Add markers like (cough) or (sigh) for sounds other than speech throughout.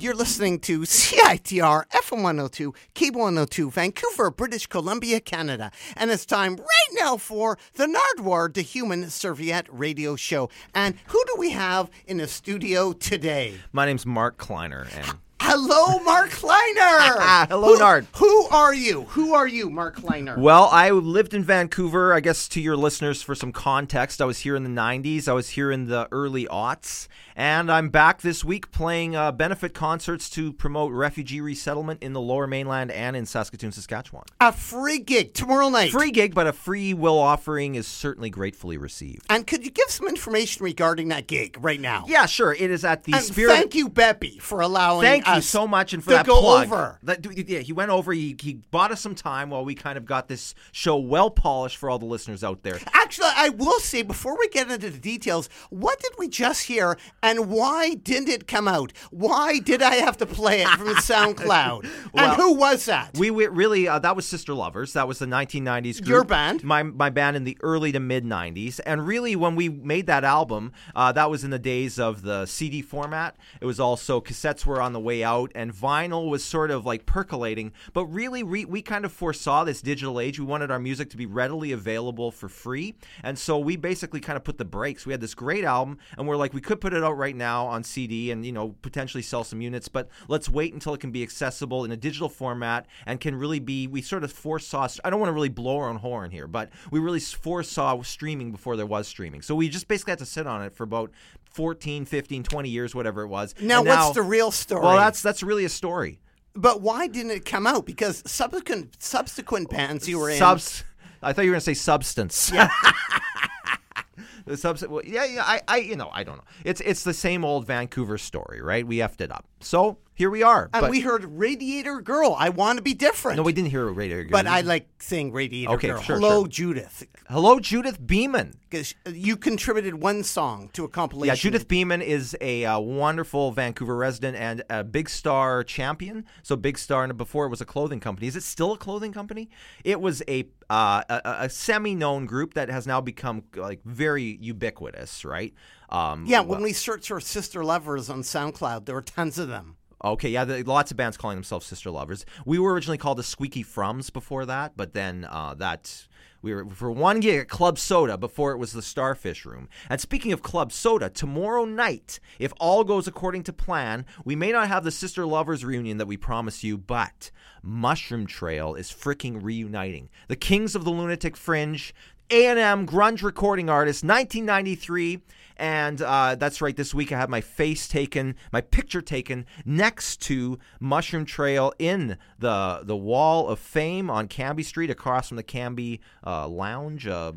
And you're listening to CITR FM 102, Cable 102, Vancouver, British Columbia, Canada. And it's time right now for the Nardwuar, the Human Serviette radio show. And who do we have in the studio today? My name's Mark Kleiner, and Hello, Mark Kleiner. (laughs) Hello, who, Nard. Who are you? Who are you, Mark Kleiner? well, I lived in Vancouver. I guess to your listeners, for some context, I was here in the '90s. I was here in the early aughts, and I'm back this week playing uh, benefit concerts to promote refugee resettlement in the Lower Mainland and in Saskatoon, Saskatchewan. a free gig tomorrow night. Free gig, but a free will offering is certainly gratefully received. And could you give some information regarding that gig right now? Yeah, sure. It is at the And Spirit. thank you, Beppy, for allowing Thank you so much, and for that go plug. over. That- yeah, he went over. He, he bought us some time while we kind of got this show well polished for all the listeners out there. Actually, I will say before we get into the details, what did we just hear and why didn't it come out? Why did I have to play it from (laughs) SoundCloud? Well, and who was that? We, we really uh, that was Sister Lovers. That was the 1990s group. Your band? my my band in the early to mid 90s. And really, when we made that album, uh, that was in the days of the CD format. It was also cassettes were on the way out, and vinyl was sort of like percolating. But really, we, we kind of foresaw this digital age. We wanted our music to be readily available for free, and so we basically kind of put the brakes. We had this great album, and we're like, we could put it out right now on CD and you know potentially sell some units, but let's wait until it can be accessible in a digital format and can really be. We sort of foresaw. I don't want to really blow our own horn here, but we really foresaw streaming before there was streaming. So we just basically had to sit on it for about 14, 15, 20 years, whatever it was. now, And what's the real story? well? That's that's really a story. but why didn't it come out? Because subsequent subsequent bands you were in. Subs. I thought you were going to say substance. (laughs) Yeah. (laughs) the subs. Well, yeah, yeah. I, I, you know, I don't know. It's it's the same old Vancouver story, right? We effed it up. So here we are. and but, we heard Radiator Girl. I want to be different. no, we didn't hear Radiator Girl. But I like saying Radiator Okay, Girl. sure, Hello, sure. Judith. hello, Judith Beeman. Because you contributed one song to a compilation. Yeah, Judith Beeman is a uh, wonderful Vancouver resident and a Big Star champion. So Big Star, and before it was a clothing company. Is it still a clothing company? It was a uh, a, a semi-known group that has now become like very ubiquitous, right? Um, Yeah, when we searched for Sister Lovers on SoundCloud, there were tons of them. Okay, yeah, the, lots of bands calling themselves Sister Lovers. We were originally called the Squeaky Frums before that, but then uh, that we were for one gig at Club Soda before it was the Starfish Room. And speaking of Club Soda, tomorrow night, if all goes according to plan, we may not have the Sister Lovers reunion that we promised you, but Mushroom Trail is freaking reuniting. The Kings of the Lunatic Fringe, A&M grunge recording artist, 1993. And uh, that's right. This week I had my face taken, my picture taken next to Mushroom Trail in the the Wall of Fame on Cambie Street, across from the Cambie uh, Lounge uh,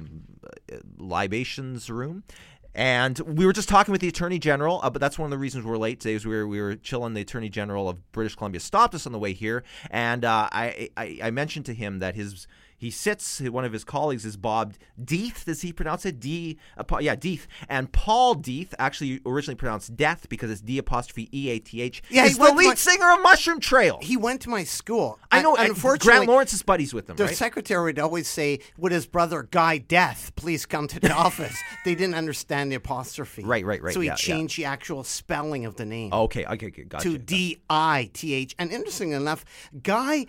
libations room. And we were just talking with the Attorney General, uh, but that's one of the reasons we're late today. Is we were we were chilling. The Attorney General of British Columbia stopped us on the way here, and uh, I, I I mentioned to him that his he sits. One of his colleagues is Bob D'Eith. Does he pronounce it D? Yeah, Deeth. And Paul Deeth actually originally pronounced death because it's D apostrophe E A T H. Yeah, he the lead my- singer of Mushroom Trail. He went to my school. I know. And, and unfortunately, Grant Lawrence is buddies with him, the right? secretary would always say, "Would his brother Guy Death please come to the (laughs) office?" They didn't understand the apostrophe. Right, right, right, So he yeah, yeah. changed the actual spelling of the name okay, okay, okay, gotcha. to D I T H. And interestingly enough, Guy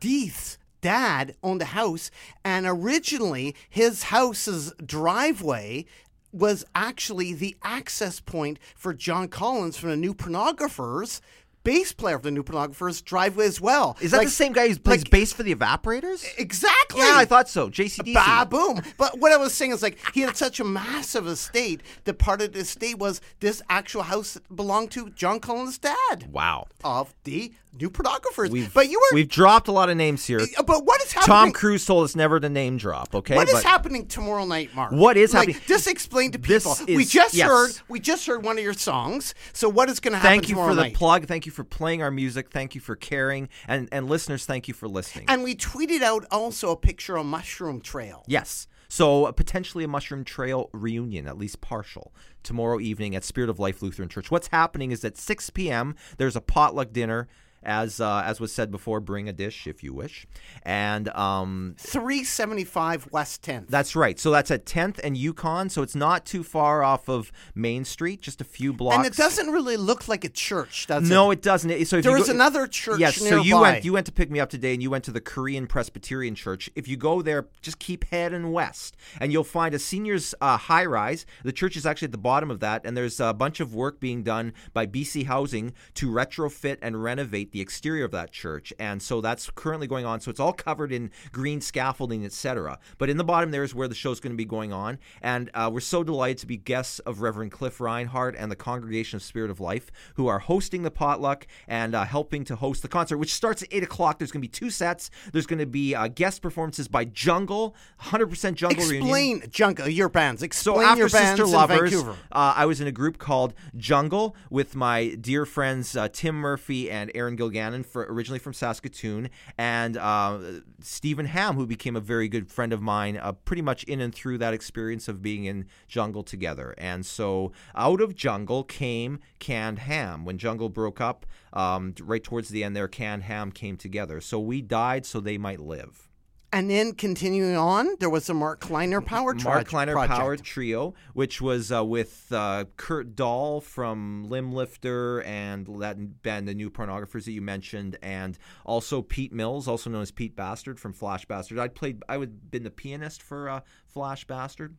Deeth's dad owned a house, and originally his house's driveway was actually the access point for John Collins from the New Pornographers. Bass player of the New Pornographers driveway as well. Is that Like- the same guy who plays like- bass for the Evaporators? Exactly. Yeah, I thought so. JCDC. Ba boom. But what I was saying is like he had such a massive estate that part of the estate was this actual house that belonged to John Collins' dad Wow. of the new pornographers. We've, but you were we've dropped a lot of names here. but what is happening? Tom? Cruise told us never to name drop. Okay, What is but happening tomorrow night, Mark? What is Like, happening- Just explain to people. we just yes. heard. We just heard one of your songs. So what is going to happen thank you for the plug. Thank you for playing our music. Thank you for caring, and and listeners, thank you for listening. and we tweeted out also a picture of Mushroom Trail. yes. So uh, potentially a Mushroom Trail reunion, at least partial, tomorrow evening at Spirit of Life Lutheran Church. What's happening is at 6 p.m. There's a potluck dinner as uh, as was said before, bring a dish if you wish, and um, 375 West 10th. that's right. So that's at 10th and Yukon, so it's not too far off of Main Street, just a few blocks. and it doesn't really look like a church, does No, it? it doesn't. So There was another church Yes, nearby. so you went you went to pick me up today, and you went to the Korean Presbyterian Church. If you go there, just keep heading west, and you'll find a seniors uh, high rise. The church is actually at the bottom of that, and there's a bunch of work being done by BC Housing to retrofit and renovate the exterior of that church, and so that's currently going on. So it's all covered in green scaffolding, etc. But in the bottom there is where the show's going to be going on, and uh, we're so delighted to be guests of Reverend Cliff Reinhardt and the Congregation of Spirit of Life, who are hosting the potluck and uh, helping to host the concert, which starts at eight o'clock. There's going to be two sets. There's going to be uh, guest performances by Jungle, 100% Jungle reunion. Explain, Jungle, your bands. So after your bands Sister Lovers, uh, I was in a group called Jungle with my dear friends uh, Tim Murphy and Aaron Gilgannon, for, originally from Saskatoon, and uh, Stephen Hamm, who became a very good friend of mine, uh, pretty much in and through that experience of being in Jungle together. And so out of Jungle came Canned Hamm. When Jungle broke up, um, right towards the end there, Canned Hamm came together. So we died so they might live. And then continuing on, there was a Mark Kleiner Power Mark Kleiner project. Power Trio, which was uh, with uh, Kurt Dahl from Limblifter and that band, the New Pornographers that you mentioned, and also Pete Mills, also known as Pete Bastard from Flash Bastard. I played, I would been the pianist for uh, Flash Bastard.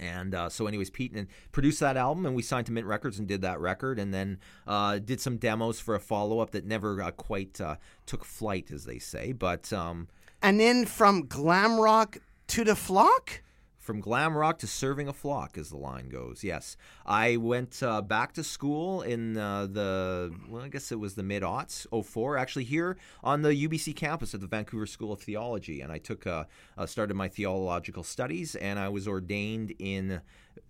And uh, so, anyways, Pete and produced that album, and we signed to Mint Records and did that record, and then uh, did some demos for a follow up that never uh, quite uh, took flight, as they say. But um, And then from glam rock to the flock? From glam rock to serving a flock, as the line goes. Yes, I went uh, back to school in uh, the well, I guess it was the mid aughts, 04, actually here on the UBC campus at the Vancouver School of Theology, and I took uh, uh, started my theological studies, and I was ordained in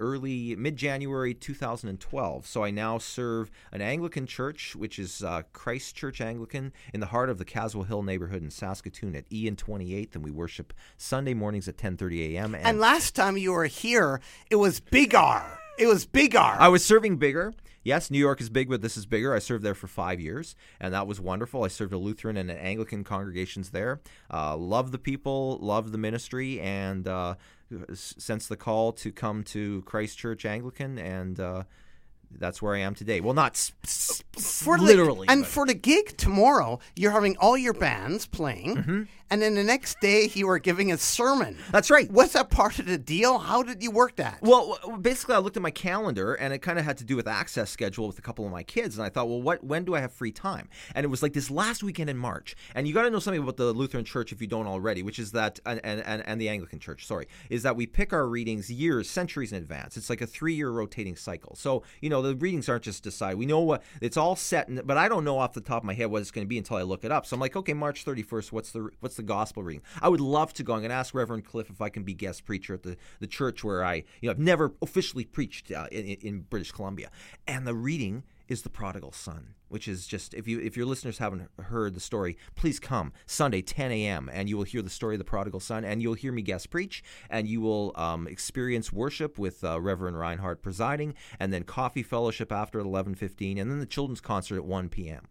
early mid January 2012. So I now serve an Anglican church, which is uh, Christ Church Anglican, in the heart of the Caswell Hill neighborhood in Saskatoon at Ian 28th, and we worship Sunday mornings at 10:30 a.m. And last time you were here, it was Biggar. It was Biggar. I was serving Biggar. Yes, New York is big, but this is Biggar. I served there for five years, and that was wonderful. I served a Lutheran and an Anglican congregations there. Uh, love the people, love the ministry, and uh, sense the call to come to Christ Church Anglican, and uh, that's where I am today. Well, not s- s- for the- literally, and but- for the gig tomorrow, you're having all your bands playing, Mm-hmm. And then the next day you are giving a sermon. that's right. Was that part of the deal? How did you work that? Well, basically, I looked at my calendar, and it kind of had to do with access schedule with a couple of my kids, and I thought, well, what? When do I have free time? And it was like this last weekend in March. And you got to know something about the Lutheran Church if you don't already, which is that, and, and and the Anglican Church, sorry, is that we pick our readings years, centuries in advance. It's like a three-year rotating cycle. So you know, the readings aren't just decided. We know what it's all set, in, but I don't know off the top of my head what it's going to be until I look it up. So I'm like, okay, March 31st. What's the what's the gospel reading? I would love to go. I'm going to ask Reverend Cliff if I can be guest preacher at the, the church where I, you know, I've never officially preached uh, in, in British Columbia. And the reading is the prodigal son, which is just if you if your listeners haven't heard the story, please come Sunday 10 a.m. and you will hear the story of the prodigal son, and you'll hear me guest preach, and you will um, experience worship with uh, Reverend Reinhardt presiding, and then coffee fellowship after 11:15, and then the children's concert at 1 p.m.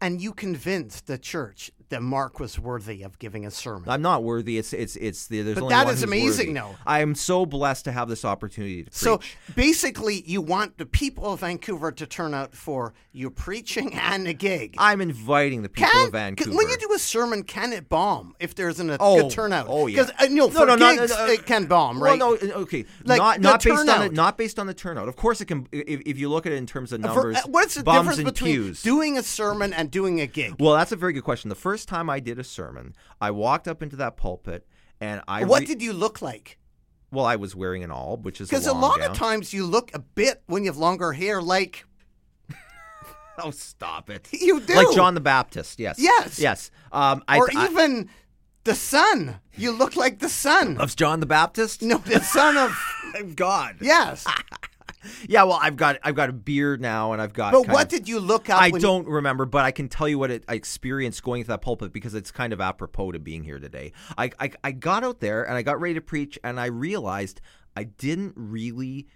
and you convinced the church that Mark was worthy of giving a sermon. I'm not worthy. It's it's it's the there's But only that one is amazing, though. I am so blessed to have this opportunity to preach. So basically, you want the people of Vancouver to turn out for your preaching and a gig. I'm inviting the people Can- of Vancouver. When you do a sermon, can it bomb if there's an, a Oh, good turnout? oh, yeah. Because uh, you know, No, for no, no, gigs, no, no. it can bomb, right? Well, no, uh, okay, Like, not not based on turnout. it, not based on the turnout. Of course, it can. If, if you look at it in terms of For- numbers, uh, what's the difference between pews. doing a sermon and doing a gig? well, that's a very good question. The first time I did a sermon, I walked up into that pulpit and I. what re- did you look like? well, I was wearing an alb, which is Because a, a lot gown. of times you look a bit when you have longer hair, like (laughs) Oh, stop it! you do, Like John the Baptist. Yes. Yes. Yes. Um, I, or I, even the son. You look like the son of John the Baptist. no, the son of (laughs) God. yes. (laughs) Yeah. Well, I've got I've got a beard now, and I've got. But what of- did you look up? I don't remember, but I can tell you what it, I experienced going to that pulpit because it's kind of apropos to being here today. I, I I got out there and I got ready to preach, and I realized I didn't really,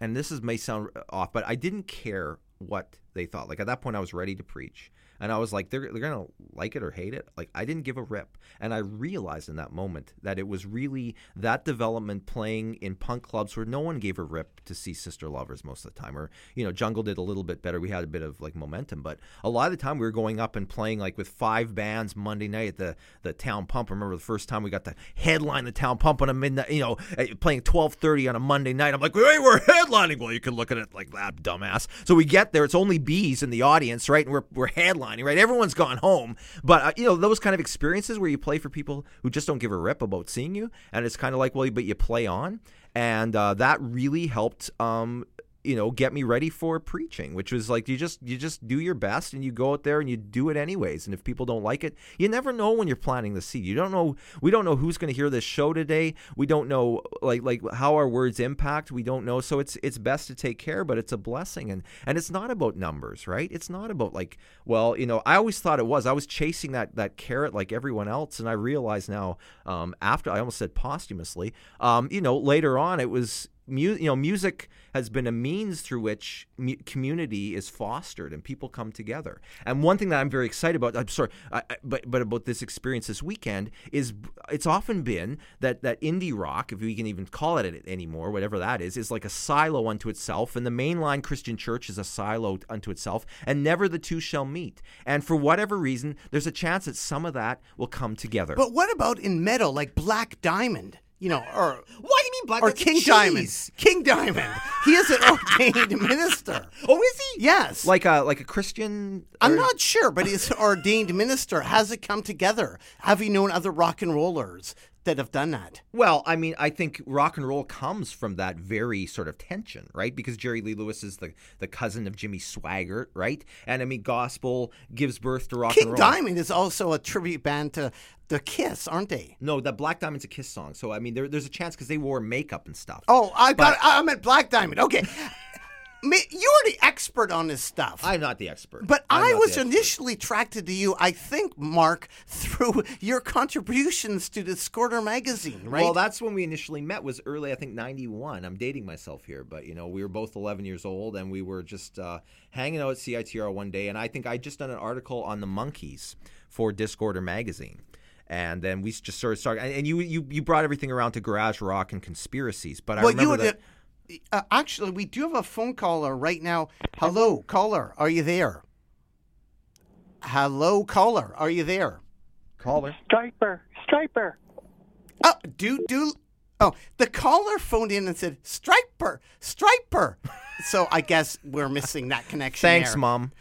and this is may sound off, but I didn't care what they thought. Like at that point, I was ready to preach. And I was like, they're they're gonna like it or hate it. Like I didn't give a rip, and I realized in that moment that it was really that development playing in punk clubs where no one gave a rip to see Sister Lovers most of the time, or you know, Jungle did a little bit better. We had a bit of like momentum, but a lot of the time we were going up and playing like with five bands Monday night at the the town pump. Remember the first time we got to headline the town pump on a midnight, you know, eh, playing twelve thirty on a Monday night. I'm like, hey, we're headlining. Well, you can look at it like that, dumbass. So we get there, it's only bees in the audience, right? And we're we're headlining, right? Everyone's gone home, but uh, you know those kind of experiences where you play for people who just don't give a rip about seeing you, and it's kind of like, well, but you play on, and uh, that really helped um, you know get me ready for preaching which was like you just you just do your best and you go out there and you do it anyways. And if people don't like it you never know when you're planting the seed. You don't know we don't know who's going to hear this show today. We don't know like like how our words impact. We don't know. So it's it's best to take care but it's a blessing. And and it's not about numbers right? It's not about like well you know i always thought it was. I was chasing that that carrot like everyone else. And i realize now um, after i almost said posthumously um, you know later on it was mu- you know, music has been a means through which mu- community is fostered and people come together. And one thing that I'm very excited about, I'm sorry, I, I, but but about this experience this weekend is it's often been that that indie rock, if we can even call it it anymore, whatever that is, is like a silo unto itself, and the mainline Christian church is a silo unto itself, and never the two shall meet. And for whatever reason, there's a chance that some of that will come together. But what about in metal, like Black Diamond? You know, or why do you mean black? Or King Diamond. King Diamond. He is an ordained (laughs) minister. Oh, is he? Yes. Like a like a Christian. I'm not sure, but he's an ordained minister. Has it come together? Have you known other rock and rollers that have done that. Well, I mean, I think rock and roll comes from that very sort of tension, right? Because Jerry Lee Lewis is the, the cousin of Jimmy Swaggart, right? And I mean, gospel gives birth to rock King and roll. Diamond is also a tribute band to the Kiss, aren't they? No, the Black Diamond's a Kiss song. So I mean, there, there's a chance because they wore makeup and stuff. Oh, I got. But, I meant Black Diamond. Okay. You are the expert on this stuff. I'm not the expert. But I'm i was initially attracted to you, I think, Mark, through (laughs) your contributions to Discorder magazine, right? Well, that's when we initially met was early, I think, 91. I'm dating myself here, but, you know, we were both 11 years old and we were just uh, hanging out at CITR one day. And I think I just done an article on the Monkees for Discorder magazine and then we just sort of started. And you you you brought everything around to garage rock and conspiracies. But I remember you that. Uh, actually, we do have a phone caller right now. Hello, caller. Are you there? Hello, caller. Are you there? Caller. Stryper. Stryper. Oh, do do. Oh, the caller phoned in and said, "Stryper, Stryper." (laughs) so I guess we're missing that connection. Thanks, there. mom.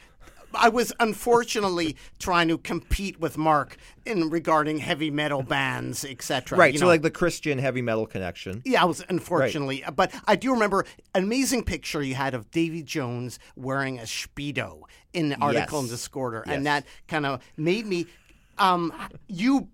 I was unfortunately trying to compete with Mark in regarding heavy metal bands, etc. Right. so know. like the Christian heavy metal connection. Yeah, I was unfortunately, right. but I do remember an amazing picture you had of Davy Jones wearing a speedo in the article yes. in Discorder, yes. and that kind of made me. Um, you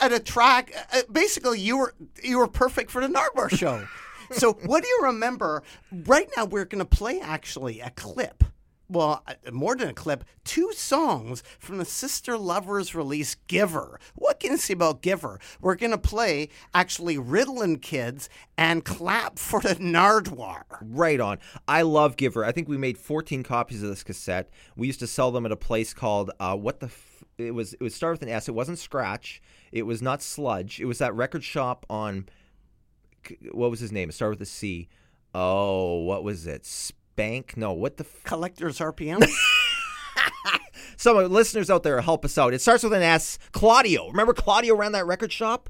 at a track, uh, basically, you were you were perfect for the Nardwuar show. (laughs) so, what do you remember? Right now, we're going to play actually a clip well, more than a clip, two songs from the Sister Lovers release Giver. What can you say about Giver? We're going to play actually Ritalin Kids and Clap for the Nardwuar. Right on. I love Giver. I think we made 14 copies of this cassette. We used to sell them at a place called uh, What the F- it was it would start with an S. It wasn't Scratch. It was not Sludge. It was that record shop on what was his name? It started with a C. Oh, what was it? Bank. No, what the f- collectors RPM. (laughs) Some listeners out there help us out. It starts with an S. Claudio. Remember Claudio ran that record shop?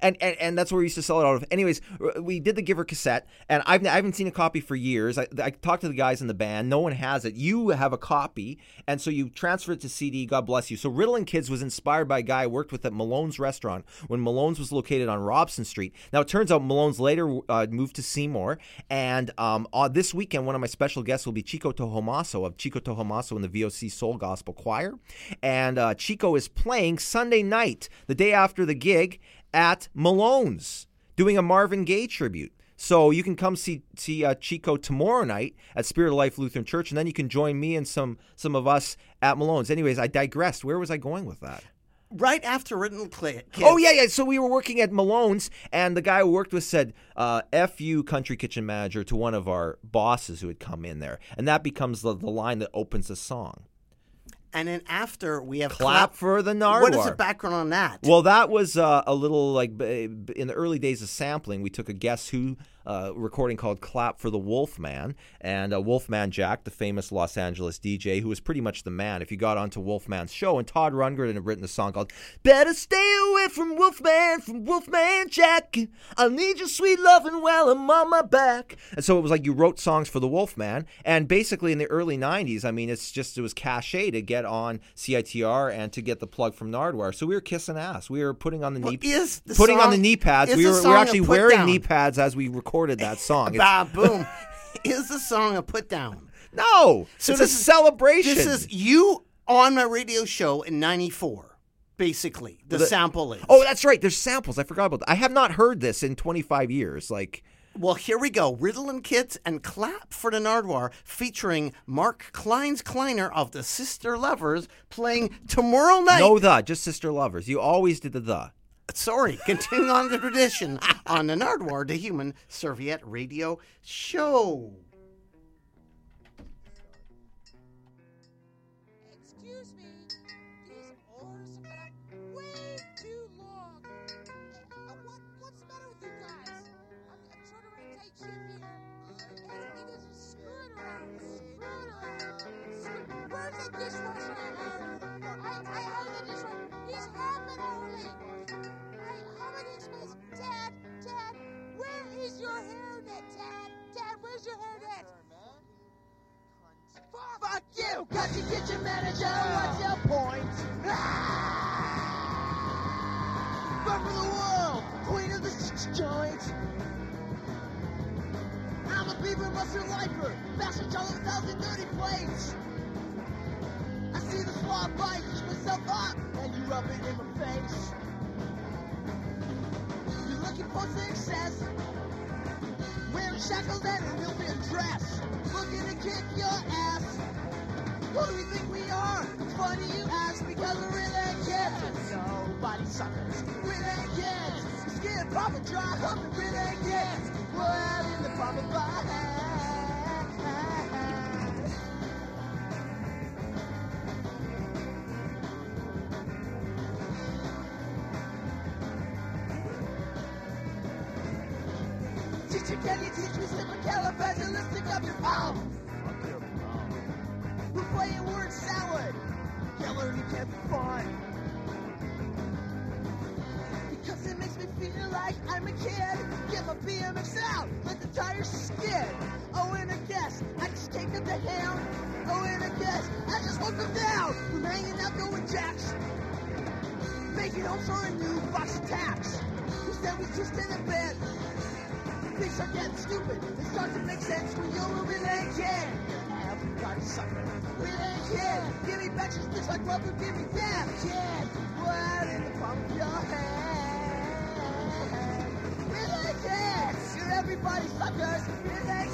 And, and and that's where we used to sell it out of. Anyways, we did the Giver cassette, and I've I haven't seen a copy for years. I, I talked to the guys in the band. No one has it. You have a copy, and so you transfer it to CD. God bless you. So Ritalin Kids was inspired by a guy I worked with at Malone's restaurant when Malone's was located on Robson Street. Now it turns out Malone's later uh, moved to Seymour, and um, uh, this weekend one of my special guests will be Chico Tohomaso of Chico Tohomaso in the VOC Soul Gospel Choir, and uh, Chico is playing Sunday night, the day after the gig at Malone's doing a Marvin Gaye tribute. So you can come see see uh, Chico tomorrow night at Spirit of Life Lutheran Church, and then you can join me and some some of us at Malone's. Anyways, I digressed. Where was I going with that? Right after Ritalin Kids. Oh yeah, yeah. So we were working at Malone's, and the guy who worked with said, uh, "F you, country kitchen manager," to one of our bosses who had come in there, and that becomes the, the line that opens the song. And then after we have Clap for the What is the background on that? Well, that was uh, a little like in the early days of sampling. We took a Guess Who uh, recording called "Clap for the Wolfman," and uh, Wolfman Jack, the famous Los Angeles DJ, who was pretty much the man. If you got onto Wolfman's show, and Todd Rundgren had written a song called "Better Stay Away from Wolfman, from Wolfman Jack. I need your sweet loving while I'm on my back." And so it was like you wrote songs for the Wolfman, and basically in the early '90s, I mean, it's just it was cachet to get on CITR and to get the plug from Nardwuar. So we were kissing ass. We were putting on the Well, knee the putting on the knee pads. We were, we were actually wearing down? knee pads as we recorded that song. Bah, boom. is the song a put down? no, So it's a this is- celebration. This is you on my radio show in '94, basically. The, The- sample is. Oh, that's right. There's samples. I forgot about that. I have not heard this in 25 years. Like, Well, here we go. Ritalin Kids and Clap for the Nardwuar featuring Mark Klein's Kleiner of the Sister Lovers playing tomorrow night. no the, just sister lovers. You always did the the. Sorry, continuing on the tradition on the Nardwuar, the Human Serviette Radio Show. You! Got your kitchen manager, what's your point? Ah! Run for the world, queen of the s- joint. I'm a beaver buster lifer, master child of a thousand dirty plates. I see the swab bite, push myself up, and you rub it in my face. You're looking for success, wearing shackles and a thin dress, looking to kick your ass. Who do we think we are? Funny you ask because we're really kids. Nobody suckers. Really kids. Skin and dry humping really kids. What in the palm of? Teacher, can you teach me supercalifragilistic of your palm? We're playing word salad. Yeah, learning can't be fun. Because it makes me feel like I'm a kid. Get my BMX out, let the tires skid. Oh, and I guess I just take up the helm. Oh, and I guess I just walk them down. From hanging out going jacks. Making homes for a new box of tax. Instead, we just in the bed. Things start getting stupid. They start to make sense when you're a really kid. Everybody sucker. Really me batches just like rubber. Give me damn kid. What in the palm of your hand? Really kids. You're everybody suckers.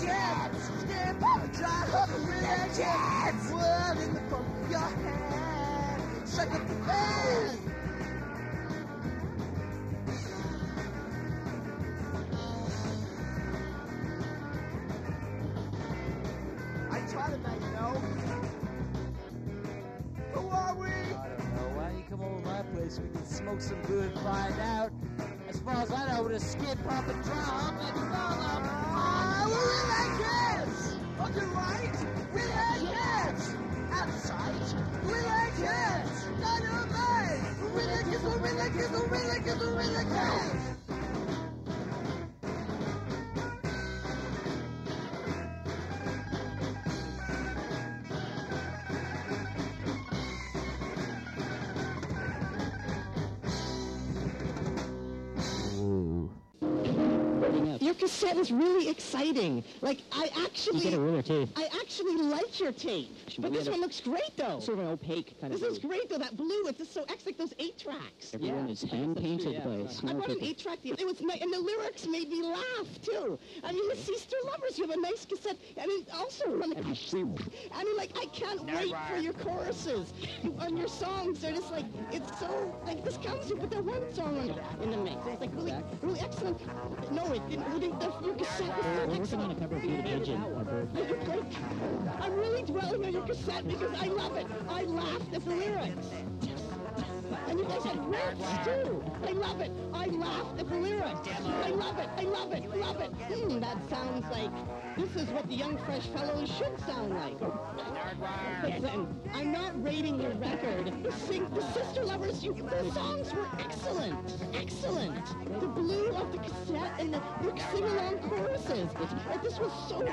Kids. Skin pop dry hook. Really kids. What in the palm of your hand? Up the. With a Cassette is really exciting. Like I actually, You get a winner too. I actually like your tape. But this one looks great though. Sort of an opaque kind This of. is great though. That blue, it's just so X like those eight tracks. Everyone is hand painted yeah, by right. a I small bought an eight track. It was ni- and the lyrics made me laugh too. I mean, the Sister Lovers, you have a nice cassette. I mean, also, I mean, I mean, like I can't wait for your choruses on your songs. They're just like it's so like this comes with that one song on, in the mix. It's like really, really excellent. No, it didn't. Who think the, your cassette was so We're working on a excellent. cover of Be Pigeon. I'm really dwelling on your cassette because I love it. I laughed at the lyrics. And you guys had riffs too. I love it. I laughed at the lyrics. I love it. I love it. Love it. Hmm, that sounds like this is what the young fresh fellows should sound like. Then, I'm not rating your record. The, sing, the Sister Lovers, you, the songs were excellent. Excellent. The blue of the cassette and the, the sing-along choruses. This, this was so...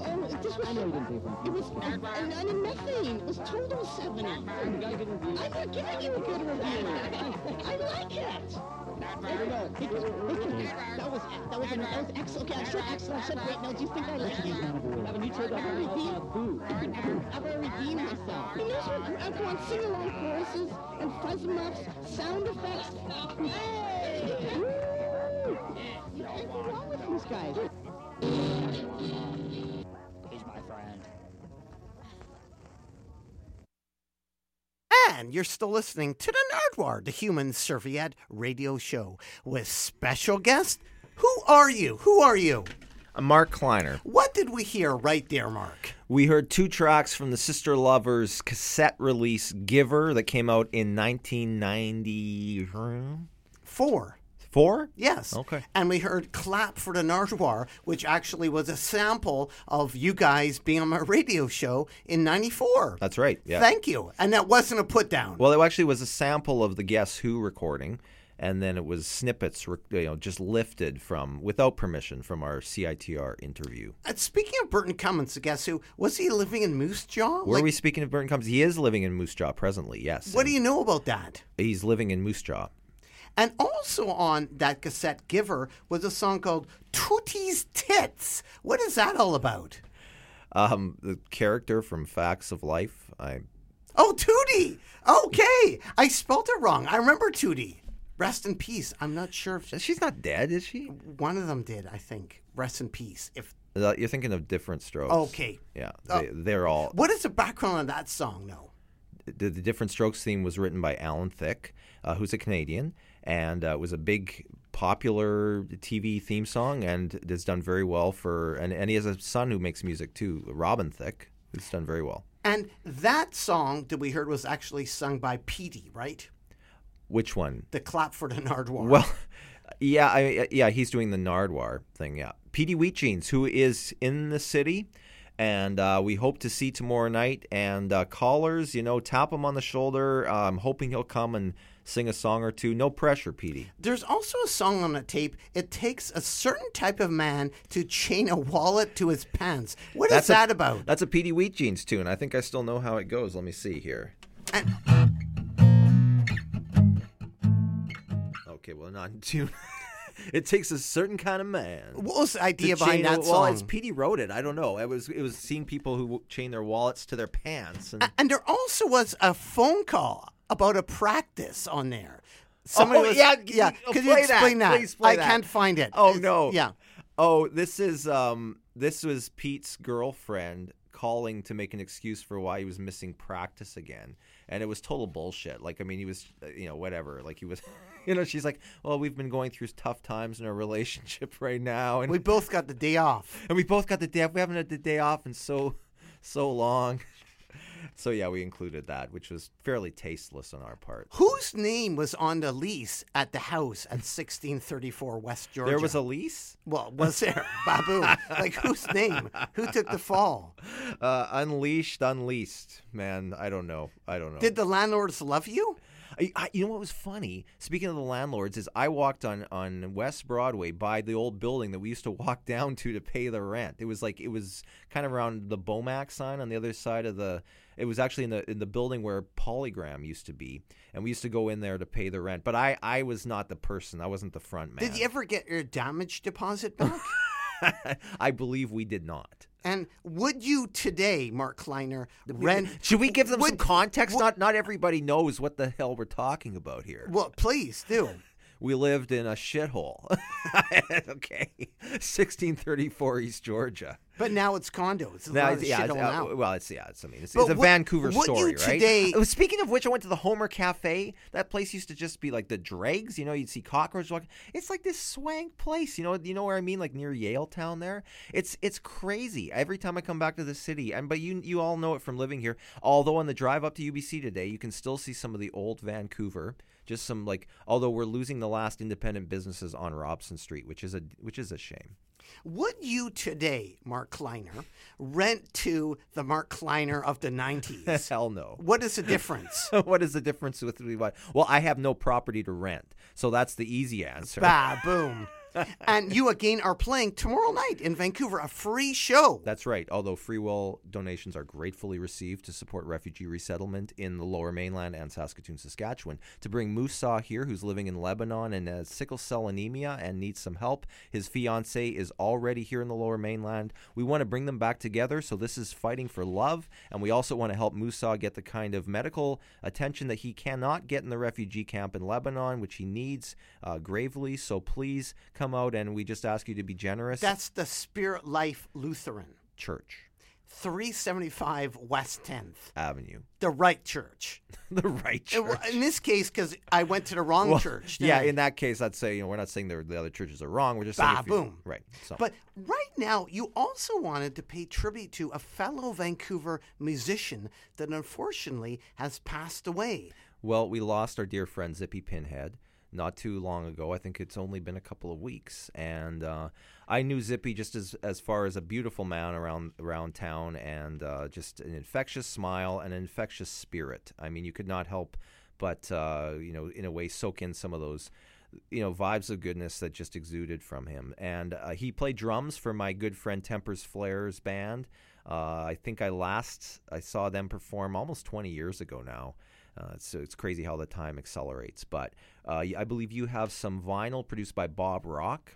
Oh, this was I know so... you didn't pay for it. It was, and, and in methane, it was total 70. You got a review. I'm not giving you a good review. I like it. That was that was, an, that. Okay, I said excellent. I said. Now, do you think I like it? Have a new tape out Ever now redeem? called Boo. Myself? And those were I go on sing-along choruses and fuzz muffs, sound effects. Hey! You can't go wrong with these guys. He's my friend. And you're still listening to the Nardwuar, the Human Serviette radio show with special guest. Who are you? Who are you? Uh, Mark Kleiner. What did we hear right there, Mark? We heard two tracks from the Sister Lovers cassette release Giver that came out in 1994. Four. Yes. Okay. And we heard Clap for the Nardwuar, which actually was a sample of you guys being on my radio show in 94. That's right. Yeah. Thank you. And that wasn't a put down. Well, it actually was a sample of the Guess Who recording, and then it was snippets, you know, just lifted from without permission from our CITR interview. And speaking of Burton Cummings, guess who? Was he living in Moose Jaw? Were Like, we speaking of Burton Cummings? He is living in Moose Jaw presently. Yes. What do you know about that? He's living in Moose Jaw. And also on that cassette Giver was a song called Tootie's Tits. What is that all about? Um, the character from Facts of Life. I Oh, Tootie. Okay. I spelled it wrong. I remember Tootie. Rest in peace. I'm not sure if she's not dead, is she? one of them did, I think. Rest in peace. If Uh, You're thinking of different strokes. Okay. Yeah, Oh. they, they're all. What is the background on that song though? the, the Different Strokes theme was written by Alan Thicke, uh, who's a Canadian, and uh, it was a big popular TV theme song, and it's done very well for. And, and he has a son who makes music too, Robin Thicke, who's done very well. And that song that we heard was actually sung by Petey, right? Which one? The clap for the Nardwuar. Well, (laughs) yeah, I, yeah, he's doing the Nardwuar thing. Yeah, Petey Wheat Jeans, who is in the city, and uh, we hope to see tomorrow night. And uh, callers, you know, tap him on the shoulder. Uh, I'm hoping he'll come and sing a song or two. No pressure, Petey. There's also a song on the tape. It takes a certain type of man to chain a wallet to his pants. What What is a- that about? That's a Petey Wheat Jeans tune. I think I still know how it goes. Let me see here. And- Okay, well, not in tune. (laughs) it takes a certain kind of man. What was the idea behind a- that Well, song? it's Petey wrote it. I don't know. It was it was seeing people who chain their wallets to their pants. And, and there also was a phone call about a practice on there. Somebody Oh, was, yeah, yeah. Could you that. explain that? Play I that. can't find it. Oh It's- no. Yeah. Oh, this is um this was Pete's girlfriend calling to make an excuse for why he was missing practice again. And it was total bullshit. Like I mean, he was you know, whatever. Like he was (laughs) you know, she's like, "Well, we've been going through tough times in our relationship (laughs) right now and We both got the day off. (laughs) and we both got the day off. We haven't had the day off in so so long." So yeah, we included that, which was fairly tasteless on our part. Whose name was on the lease at the house at 1634 West Georgia? There was a lease? Well, was there? (laughs) Babu. like, whose name? Who took the fall? Uh, unleashed, unleased. Man, I don't know. I don't know. Did the landlords love you? I, I, you know what was funny? Speaking of the landlords, is I walked on on West Broadway by the old building that we used to walk down to to pay the rent. It was like it was kind of around the Bomac sign on the other side of the. It was actually in the in the building where Polygram used to be, and we used to go in there to pay the rent. But I I was not the person. I wasn't the front man. Did you ever get your damage deposit back? (laughs) I believe we did not. and would you today, Mark Kleiner, rent? Should we give them some context? would- not not everybody knows what the hell we're talking about here. Well, please do. We lived in a shithole. (laughs) okay. 1634 East Georgia. But now it's condos. It's a Now, it's- of yeah, it's, uh, now. well, it's yeah, it's I mean, it's, it's a what- Vancouver what story, right? today- (laughs) Uh, Speaking of which, I went to the Homer Cafe. That place used to just be like the dregs. You know, you'd see cockroaches walking. It's like this swank place. You know, you know where I mean, like near Yaletown. There, it's it's crazy. Every time I come back to the city, and but you you all know it from living here. Although on the drive up to UBC today, you can still see some of the old Vancouver. Just some like, although we're losing the last independent businesses on Robson Street, which is a which is a shame. Would you today, Mark Kleiner, rent to the Mark Kleiner of the 90s? (laughs) Hell no. what is the difference? (laughs) what is the difference with what? Well, I have no property to rent, so that's the easy answer. bah, boom. (laughs) (laughs) and you again are playing tomorrow night in Vancouver, a free show. That's right. Although free will donations are gratefully received to support refugee resettlement in the Lower Mainland and Saskatoon, Saskatchewan, to bring Musa here, who's living in Lebanon and has sickle cell anemia and needs some help. His fiance is already here in the Lower Mainland. We want to bring them back together, so this is fighting for love, and we also want to help Musa get the kind of medical attention that he cannot get in the refugee camp in Lebanon, which he needs uh, gravely. So please come out, and we just ask you to be generous. That's the Spirit Life Lutheran, church 375 West 10th, avenue. the right church. (laughs) the right church. In this case, because I went to the wrong Well, church. (laughs) Yeah, I? in that case, I'd say you know we're not saying the the other churches are wrong. We're just Bah, saying boom. right. So, But right now, you also wanted to pay tribute to a fellow Vancouver musician that unfortunately has passed away. well, we lost our dear friend Zippy Pinhead not too long ago. I think it's only been a couple of weeks, and uh, I knew Zippy just as as far as a beautiful man around around town, and uh, just an infectious smile and an infectious spirit. I mean, you could not help but uh, you know, in a way, soak in some of those. You know, vibes of goodness that just exuded from him. And uh, he played drums for my good friend Tempers Flares band. Uh, I think I last I saw them perform almost 20 years ago now. Uh, so it's crazy how the time accelerates. But uh, I believe you have some vinyl produced by Bob Rock,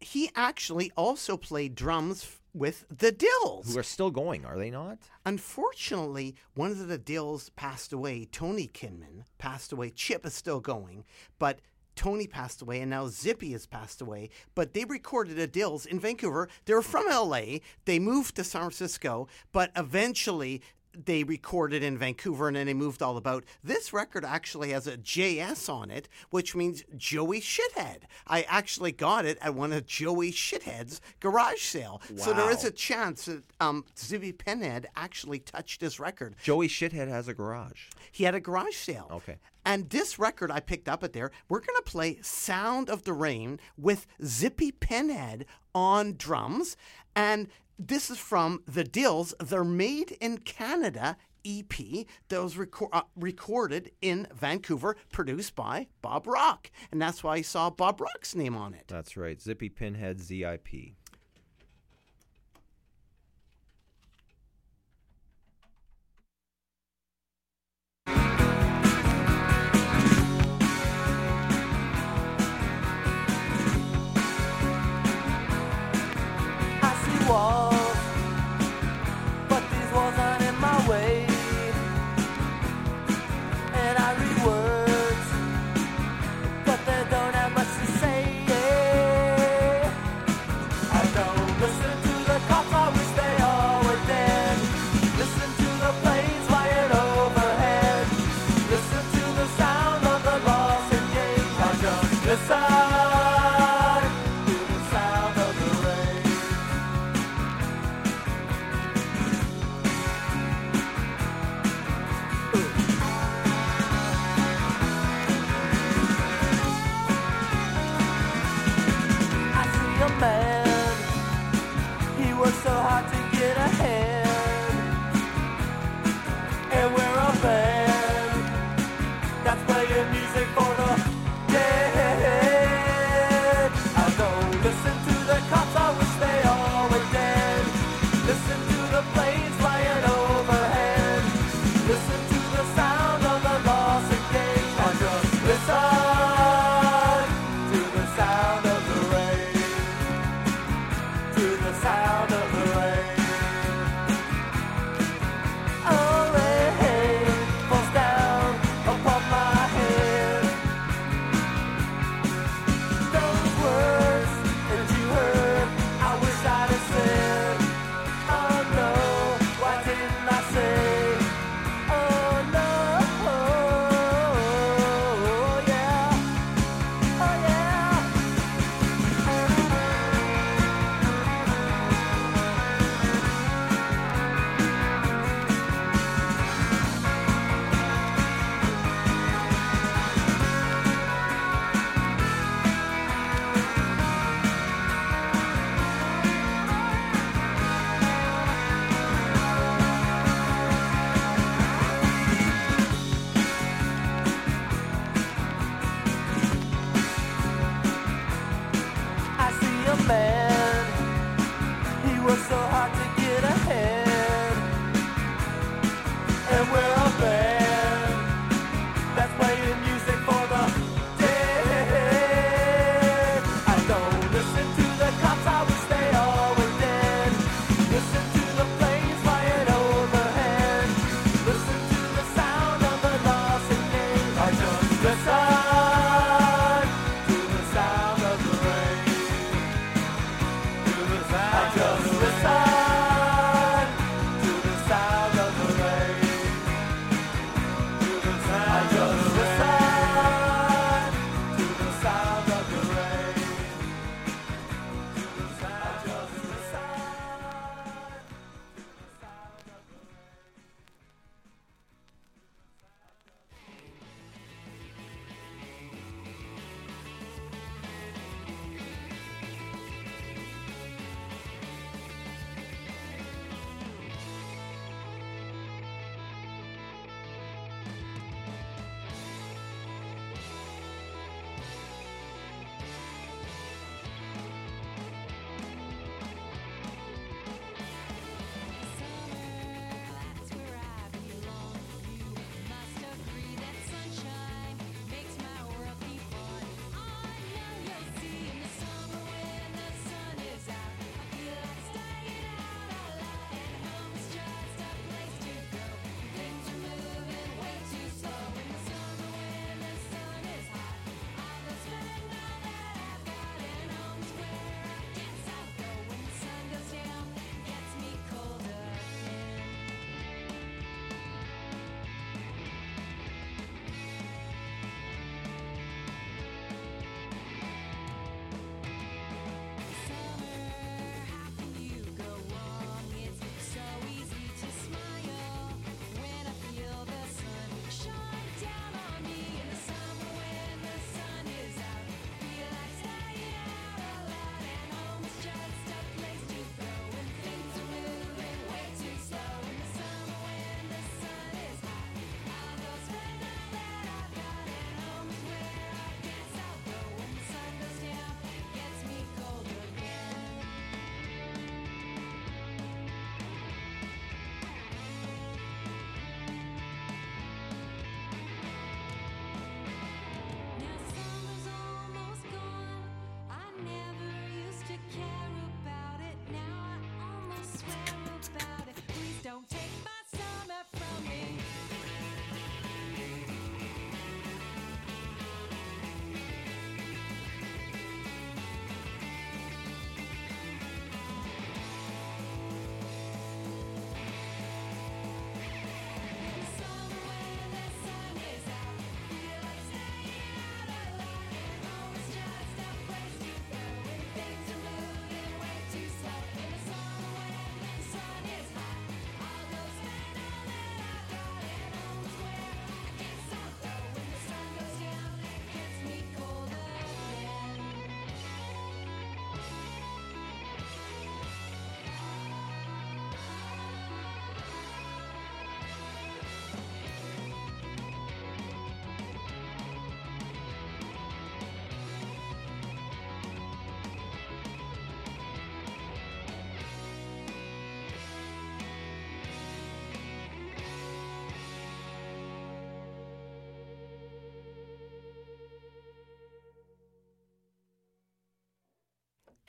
He actually also played drums with the Dils. who are still going, are they not? Unfortunately, one of the Dils passed away. Tony Kinman passed away. Chip is still going, but Tony passed away, and now Zippy has passed away. But they recorded the Dils in Vancouver. They were from LA. They moved to San Francisco, but eventually they recorded in Vancouver and then they moved all about. This record actually has a JS on it, which means Joey Shithead. I actually got it at one of Joey Shithead's garage sale. Wow. So there is a chance that um, Zippy Pinhead actually touched this record. Joey Shithead has a garage. He had a garage sale. Okay. And this record I picked up at there, we're going to play Sound of the Rain with Zippy Pinhead on drums. And this is from The Dils, They're Made in Canada EP that was reco- uh, recorded in Vancouver, produced by Bob Rock. And that's why I saw Bob Rock's name on it. That's right. Zippy Pinhead ZIP. I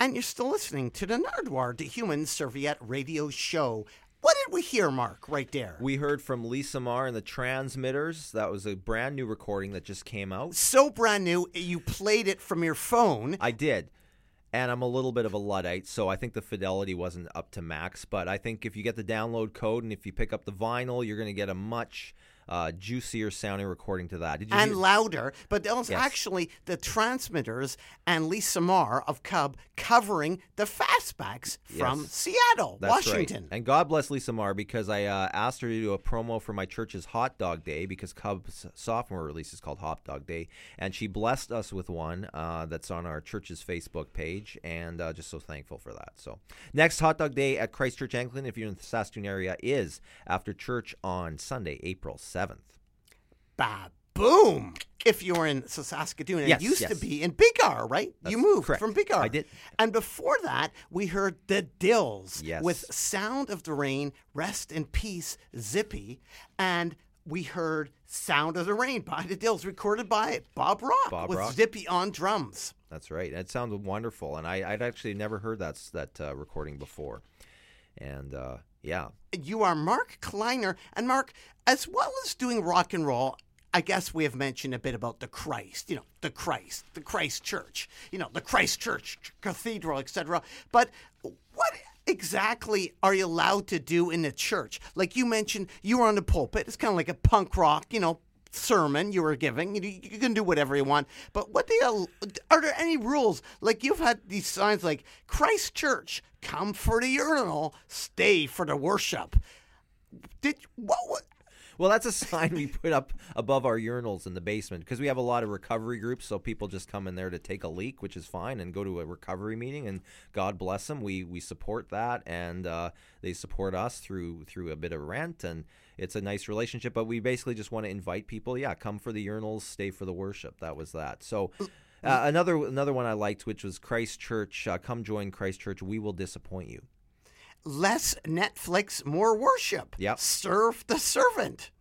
And you're still listening to the Nardwuar, the Human Serviette Radio Show. What did we hear, Mark, right there? We heard from Lisa Marr and the Transmitters. That was a brand new recording that just came out. so brand new, you played it from your phone. I did. And I'm a little bit of a Luddite, so I think the fidelity wasn't up to max. But I think if you get the download code and if you pick up the vinyl, you're going to get a much uh, juicier sounding recording to that. Did you and hear- louder, but was Yes. actually the transmitters and Lisa Marr of Cub covering the fastbacks from Yes. Seattle, That's Washington. Right. And God bless Lisa Marr because I uh, asked her to do a promo for my church's Hot Dog Day because Cub's sophomore release is called Hot Dog Day. And she blessed us with one uh, that's on our church's Facebook page. And uh, just so thankful for that. So, next Hot Dog Day at Christ Church Anglican, if you're in the Saskatoon area, is after church on Sunday, April 7th. Ba boom! If you're in Saskatoon, Yes, it used to be in Biggar, right? That's you moved correct. from Biggar. I did. And before that, we heard the Dils Yes. with "Sound of the Rain," "Rest in Peace," "Zippy," and we heard "Sound of the Rain" by the Dils, recorded by Bob Rock Bob with Rock. Zippy on drums. That's right. It sounded wonderful. And I, I'd actually never heard that, that uh, recording before. And uh, yeah, you are Mark Kleiner. And Mark, as well as doing rock and roll, I guess we have mentioned a bit about the Christ, you know, the Christ, the Christ Church, you know, the Christ Church Cathedral, etc. But what exactly are you allowed to do in the church? Like you mentioned, you were on the pulpit. It's kind of like a punk rock, you know, sermon you were giving. You, you can do whatever you want. But what the are there any rules? Like you've had these signs like Christ Church, come for the urinal, stay for the worship. Did what? what Well, that's a (laughs) sign we put up above our urinals in the basement because we have a lot of recovery groups. So people just come in there to take a leak, which is fine, and go to a recovery meeting. And God bless them. We we support that, and uh, they support us through through a bit of rent, and it's a nice relationship. But we basically just want to invite people. Yeah, come for the urinals, stay for the worship. That was that. So. Uh, another another one I liked, which was Christ Church. Uh, come join Christ Church. We will disappoint you. Less Netflix, more worship. Yep. Serve the servant.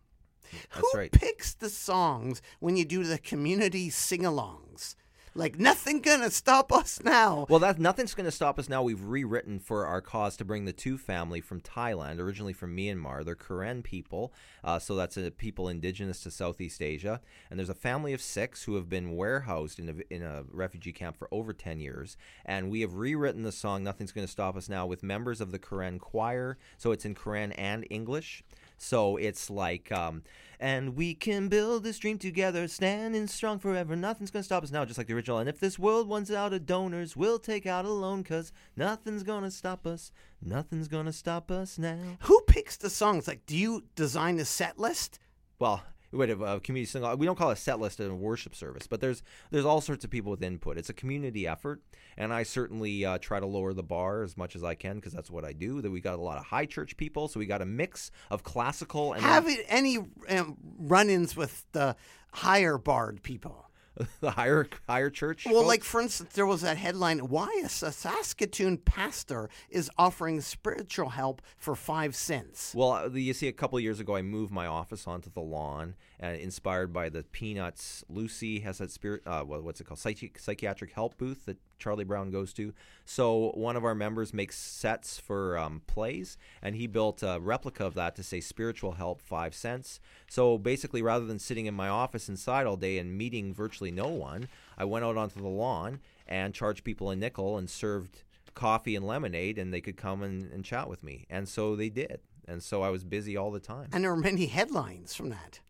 That's Who right. picks the songs when you do the community sing-alongs? Like nothing gonna stop us now. Well, that nothing's to stop us now. We've rewritten for our cause to bring the two family from Thailand, originally from Myanmar. They're Karen people, uh, so that's a people indigenous to Southeast Asia. And there's a family of six who have been warehoused in a, in a refugee camp for over 10 years. And we have rewritten the song "Nothing's to Stop Us Now" with members of the Karen choir, so it's in Karen and English. So it's like, um, and we can build this dream together, standing strong forever. Nothing's gonna stop us now, just like the original. And if this world runs out of donors, we'll take out a loan, cause nothing's gonna stop us. Nothing's gonna stop us now. Who picks the songs? Like, do you design a set list? Well, wait, a community sing. We don't call it a set list in a worship service, but there's there's all sorts of people with input. It's a community effort, and I certainly uh, try to lower the bar as much as I can because that's what I do. That we got a lot of high church people, so we got a mix of classical and Have any um, run-ins with the higher barred people? (laughs) the higher higher church. Well, folks? like for instance, there was that headline: "Why a Saskatoon pastor is offering spiritual help for five cents." Well, uh, you see, a couple of years ago, I moved my office onto the lawn, uh, inspired by the Peanuts. Lucy has that spirit. Uh, what, what's it called? Psychi- psychiatric help booth that Charlie Brown goes to. So one of our members makes sets for um, plays, and he built a replica of that to say "spiritual help five cents." So basically, rather than sitting in my office inside all day and meeting virtually no one, I went out onto the lawn and charged people a nickel and served coffee and lemonade and they could come and, and chat with me and so they did and so i was busy all the time And there were many headlines from that.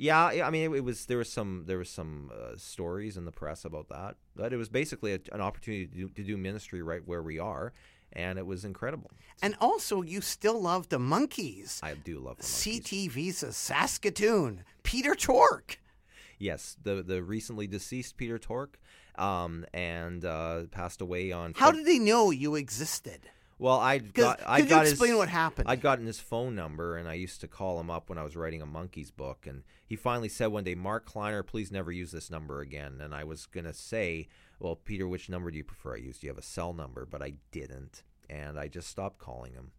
Yeah yeah, i mean it, it was there was some there was some uh, stories in the press about that but it was basically a, an opportunity to do, to do ministry right where we are and it was incredible And also, you still love the Monkees. i do love the Monkees. CTV's Saskatoon. Peter Tork. yes the the recently deceased peter tork um, and uh, passed away on How did they know you existed? Well, I got. I got explain what happened? I'd gotten his phone number, and I used to call him up when I was writing a Monkees book. And he finally said one day, "Mark Kleiner, please never use this number again." And I was gonna say, "Well, Peter, which number do you prefer I use? Do you have a cell number?" But I didn't, and I just stopped calling him.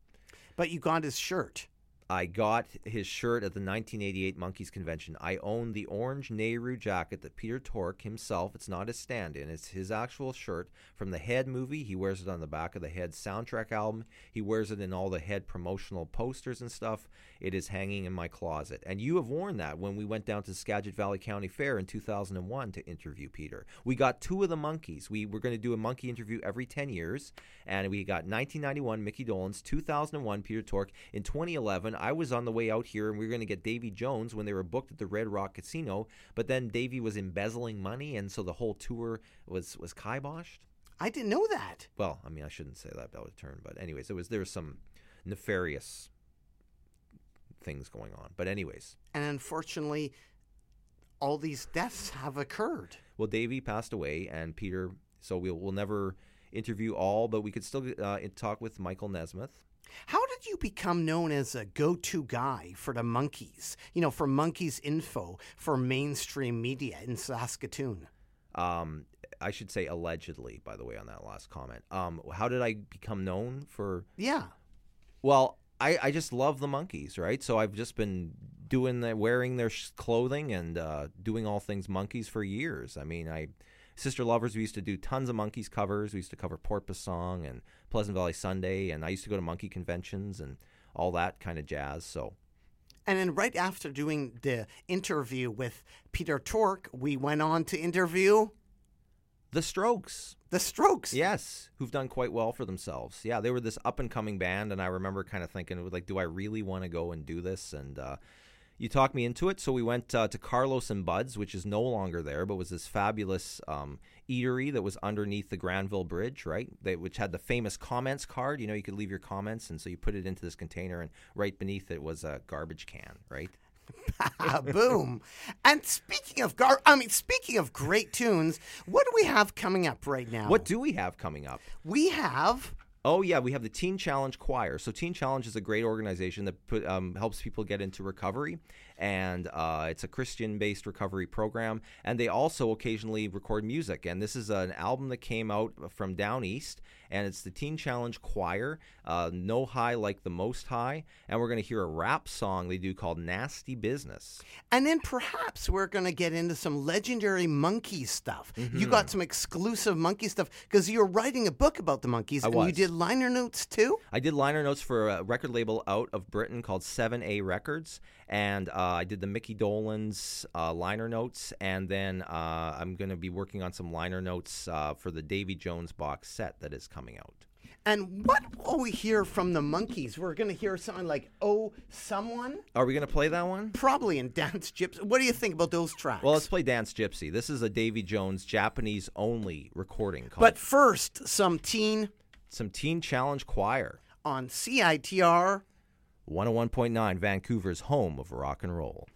But you got his shirt. I got his shirt at the 1988 Monkees Convention. I own the orange Nehru jacket that Peter Tork himself, it's not his stand in, it's his actual shirt from the Head movie. He wears it on the back of the Head soundtrack album. He wears it in all the Head promotional posters and stuff. It is hanging in my closet. And you have worn that when we went down to Skagit Valley County Fair in 2001 to interview Peter. We got two of the Monkees. We were going to do a Monkee interview every 10 years. And we got 1991 Mickey Dolenz, 2001 Peter Tork. In 2011, I was on the way out here and we were going to get Davy Jones when they were booked at the Red Rock Casino. But then Davy was embezzling money. And so the whole tour was, was kiboshed. I didn't know that. Well, I mean, I shouldn't say that out of turn. But, anyways, it was there was some nefarious things going on. But, anyways. And unfortunately, all these deaths have occurred. Well, Davy passed away, and Peter. So we'll we'll never interview all, but we could still uh, talk with Michael Nesmith. How did you become known as a go-to guy for the Monkees? You know, for Monkees info for mainstream media in Saskatoon. Um, I should say allegedly, by the way, on that last comment. Um, how did I become known for? Yeah. Well, I, I just love the Monkees, right? So I've just been doing the wearing their sh- clothing and uh, doing all things Monkees for years. I mean, I Sister Lovers, we used to do tons of Monkees covers. We used to cover Porpoise Song and Pleasant Valley Sunday, and I used to go to Monkee conventions and all that kind of jazz. So And then right after doing the interview with Peter Tork, we went on to interview the Strokes. the Strokes. Yes, who've done quite well for themselves. Yeah, they were this up and coming band, and I remember kind of thinking, like, do I really want to go and do this? And uh, you talked me into it, so we went uh, to Carlos and Buds, which is no longer there, but was this fabulous um, eatery that was underneath the Granville Bridge, right? They, which had the famous comments card. You know, you could leave your comments, and so you put it into this container, and right beneath it was a garbage can, right? (laughs) Boom. And speaking of gar, I mean, speaking of great tunes, what do we have coming up right now? What do we have coming up? we have? Oh yeah, we have the Teen Challenge Choir. So Teen Challenge is a great organization that put, um, helps people get into recovery, and uh, it's a Christian-based recovery program. And they also occasionally record music. And this is an album that came out from down east, and it's the Teen Challenge Choir. Uh, no high like the most high, and we're going to hear a rap song they do called "Nasty Business." And then perhaps we're going to get into some legendary Monkee stuff. You Mm-hmm. got some exclusive Monkee stuff because you're writing a book about the Monkees, I and you did liner notes too. I did liner notes for a record label out of Britain called 7A Records, and uh, I did the Mickey Dolenz uh, liner notes, and then uh, I'm going to be working on some liner notes uh, for the Davy Jones box set that is coming out. And what will we hear from the Monkees? We're going to hear something like "Oh, someone," Are we going to play that one? probably in Dance Gypsy. What do you think about those tracks? Well, let's play Dance Gypsy. This is a Davy Jones Japanese only recording called but first, some teen some Teen Challenge Choir. on CITR. 101.9 Vancouver's home of rock and roll.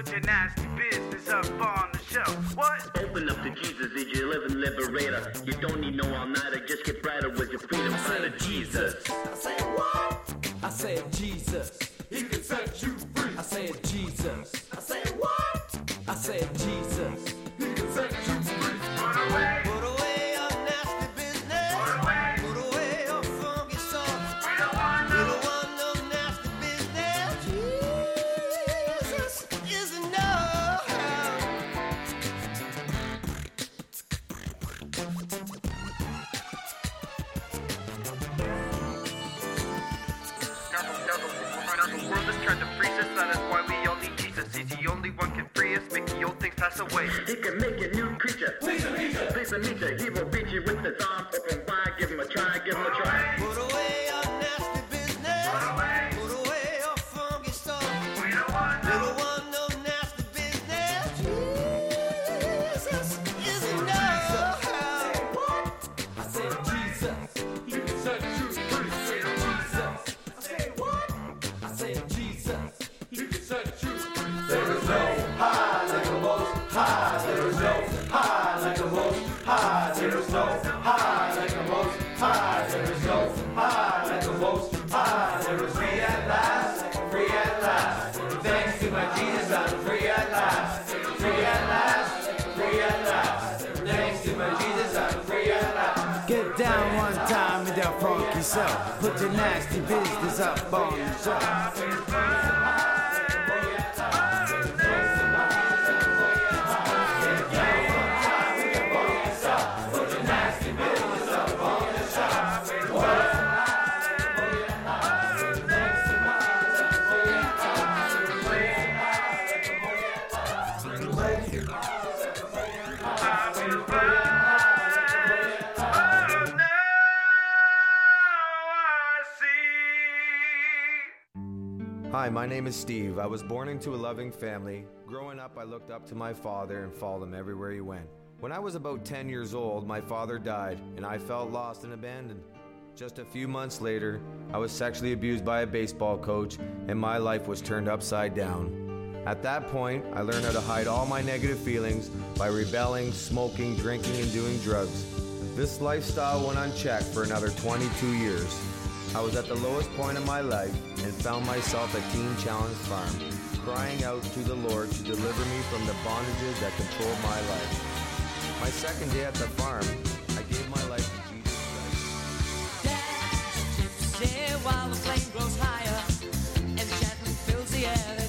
Put your nasty business up on the shelf. What? Open up to Jesus, is your living liberator. You don't need no all-nighter, just get brighter with your freedom fighter, Jesus. I said what? I said Jesus. He can set you free. I said Jesus. Please meet you. He with that funky sound. Put your nasty business up on the shelf. Hi, my name is Steve. I was born into a loving family. Growing up, I looked up to my father and followed him everywhere he went. When I was about 10 years old, my father died, and I felt lost and abandoned. Just a few months later, I was sexually abused by a baseball coach, and my life was turned upside down. At that point, I learned how to hide all my negative feelings by rebelling, smoking, drinking, and doing drugs. This lifestyle went unchecked for another 22 years. I was at the lowest point of my life and found myself at Teen Challenge Farm, crying out to the Lord to deliver me from the bondages that controlled my life. My second day at the farm, I gave my life to Jesus Christ. Say while the flame grows higher fills the air,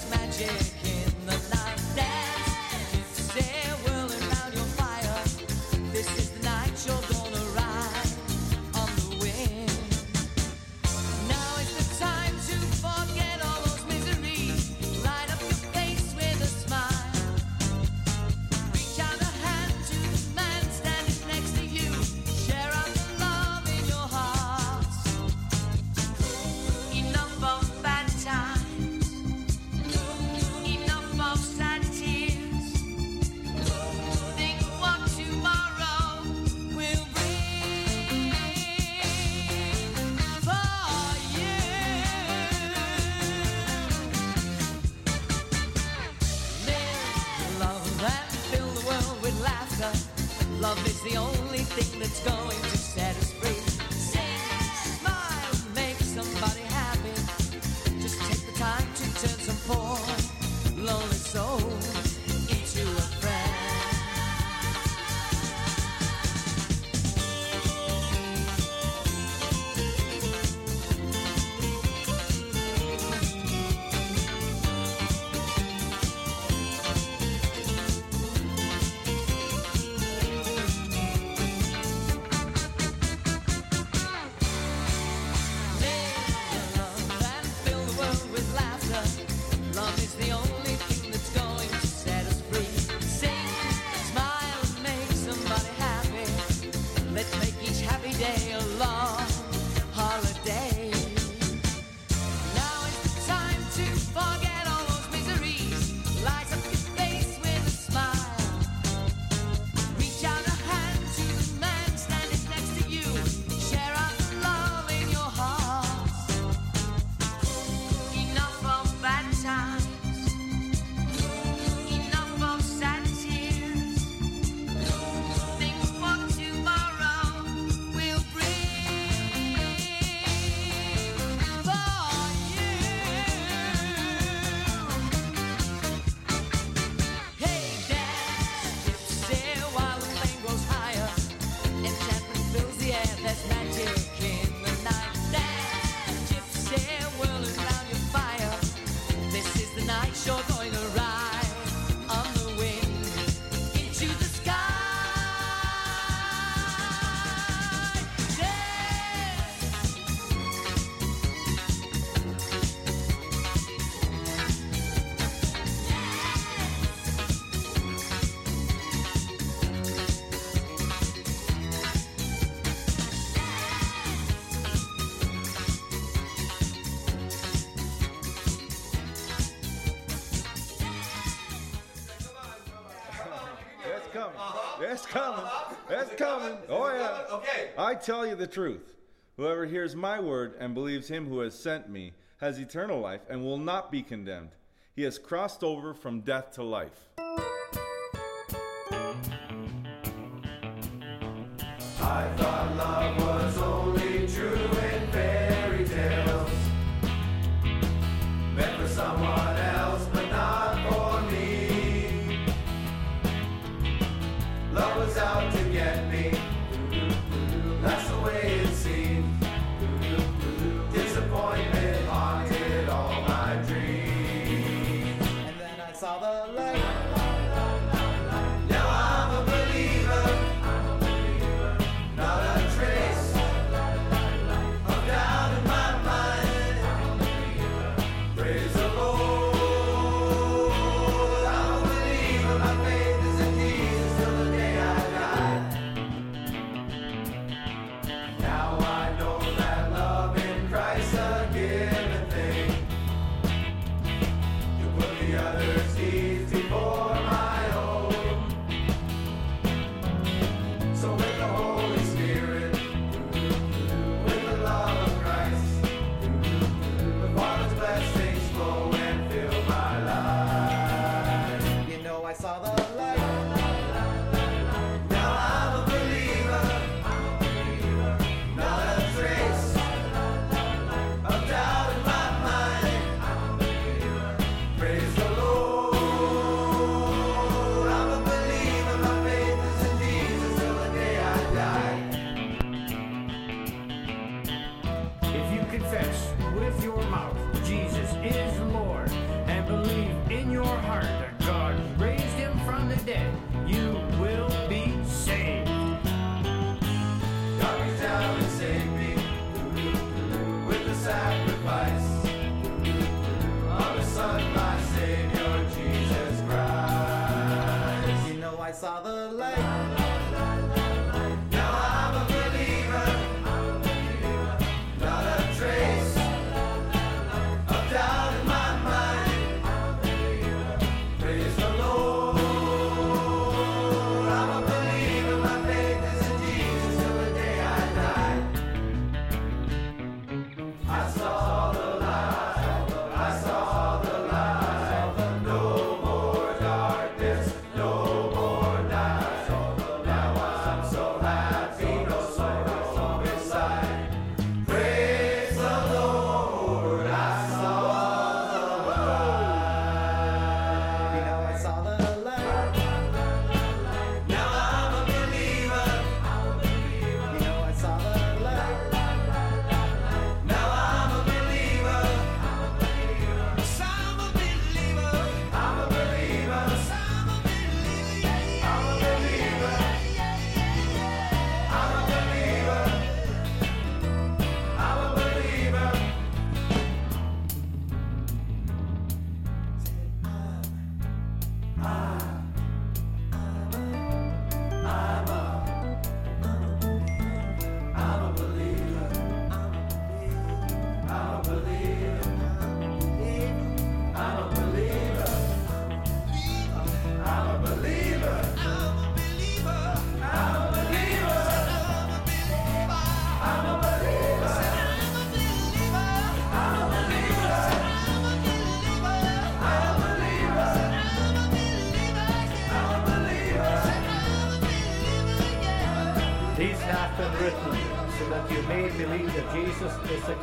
It's coming. It's coming. It's coming. Oh yeah. Okay. I tell you the truth. Whoever hears my word and believes him who has sent me has eternal life and will not be condemned. He has crossed over from death to life. I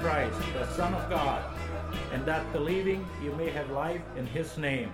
Christ, the Son of God, and that believing you may have life in his name.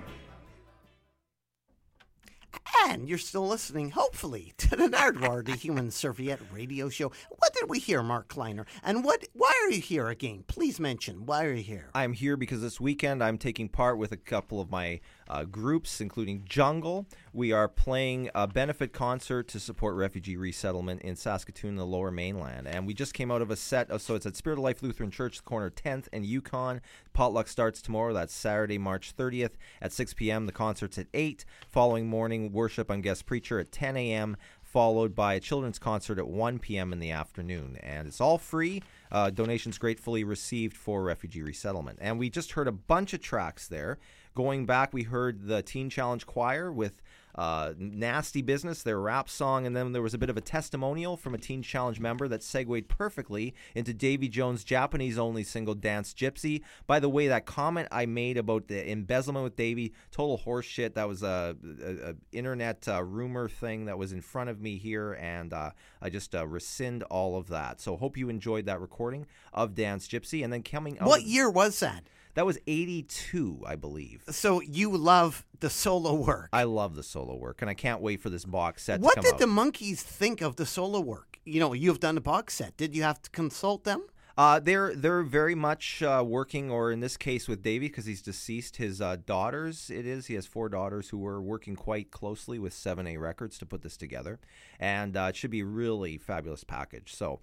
And you're still listening, hopefully, to the Nardwuar, the Human Serviette Radio Show. What did we hear, Mark Kleiner? And what? Why are you here again? Please mention why are you here? I'm here because this weekend I'm taking part with a couple of my uh, groups, including Jungle. We are playing a benefit concert to support refugee resettlement in Saskatoon, the Lower Mainland, and we just came out of a set. Of, so it's at Spirit of Life Lutheran Church, corner 10th and Yukon. Potluck starts tomorrow. That's Saturday, March 30th at 6 p.m. The concert's at 8. Following morning worship on guest preacher at 10 a.m followed by a children's concert at 1 p.m. in the afternoon. And it's all free. Uh, donations gratefully received for refugee resettlement. And we just heard a bunch of tracks there. Going back, we heard the Teen Challenge Choir with uh, Nasty Business, their rap song, and then there was a bit of a testimonial from a Teen Challenge member that segued perfectly into Davy Jones' Japanese only single Dance Gypsy. By the way, that comment I made about the embezzlement with Davy, total horseshit. That was a, a, a internet uh, rumor thing that was in front of me here, and uh, I just uh, rescind all of that. So hope you enjoyed that recording of Dance Gypsy. And then coming out What year was that? That was 82, I believe. So you love the solo work. I love the solo work, and I can't wait for this box set What to come did out. the Monkees think of the solo work? You know, you've done a box set. Did you have to consult them? Uh, they're they're very much uh, working, or in this case with Davey, because he's deceased. His uh, daughters, it is. He has four daughters who were working quite closely with Seven A Records to put this together, and uh, it should be a really fabulous package. So.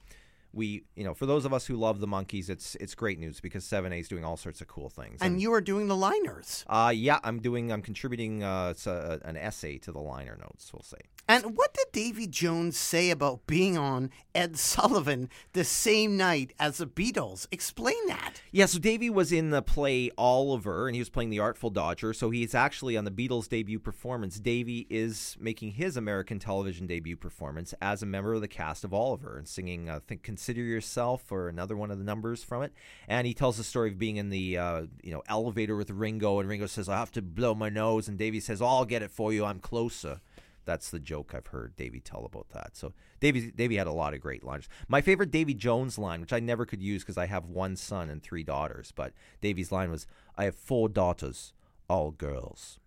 We, you know, for those of us who love the Monkees, it's it's great news because Seven A is doing all sorts of cool things. And you are doing the liners. uh, yeah, I'm doing, I'm contributing uh, a, an essay to the liner notes. We'll say. And what did Davy Jones say about being on Ed Sullivan the same night as the Beatles? Explain that. Yeah, so davy was in the play Oliver, and he was playing the Artful Dodger. So he's actually on the Beatles' debut performance. davy is making his American television debut performance as a member of the cast of Oliver and singing, i think, consider yourself, or another one of the numbers from it. And he tells the story of being in the uh, you know elevator with Ringo, and Ringo says, "I have to blow my nose," and Davey says, oh, "I'll get it for you. I'm closer." That's the joke I've heard Davey tell about that. So Davey Davey had a lot of great lines. My favorite Davy Jones line, which I never could use because I have one son and three daughters, but Davey's line was, "I have four daughters, all girls."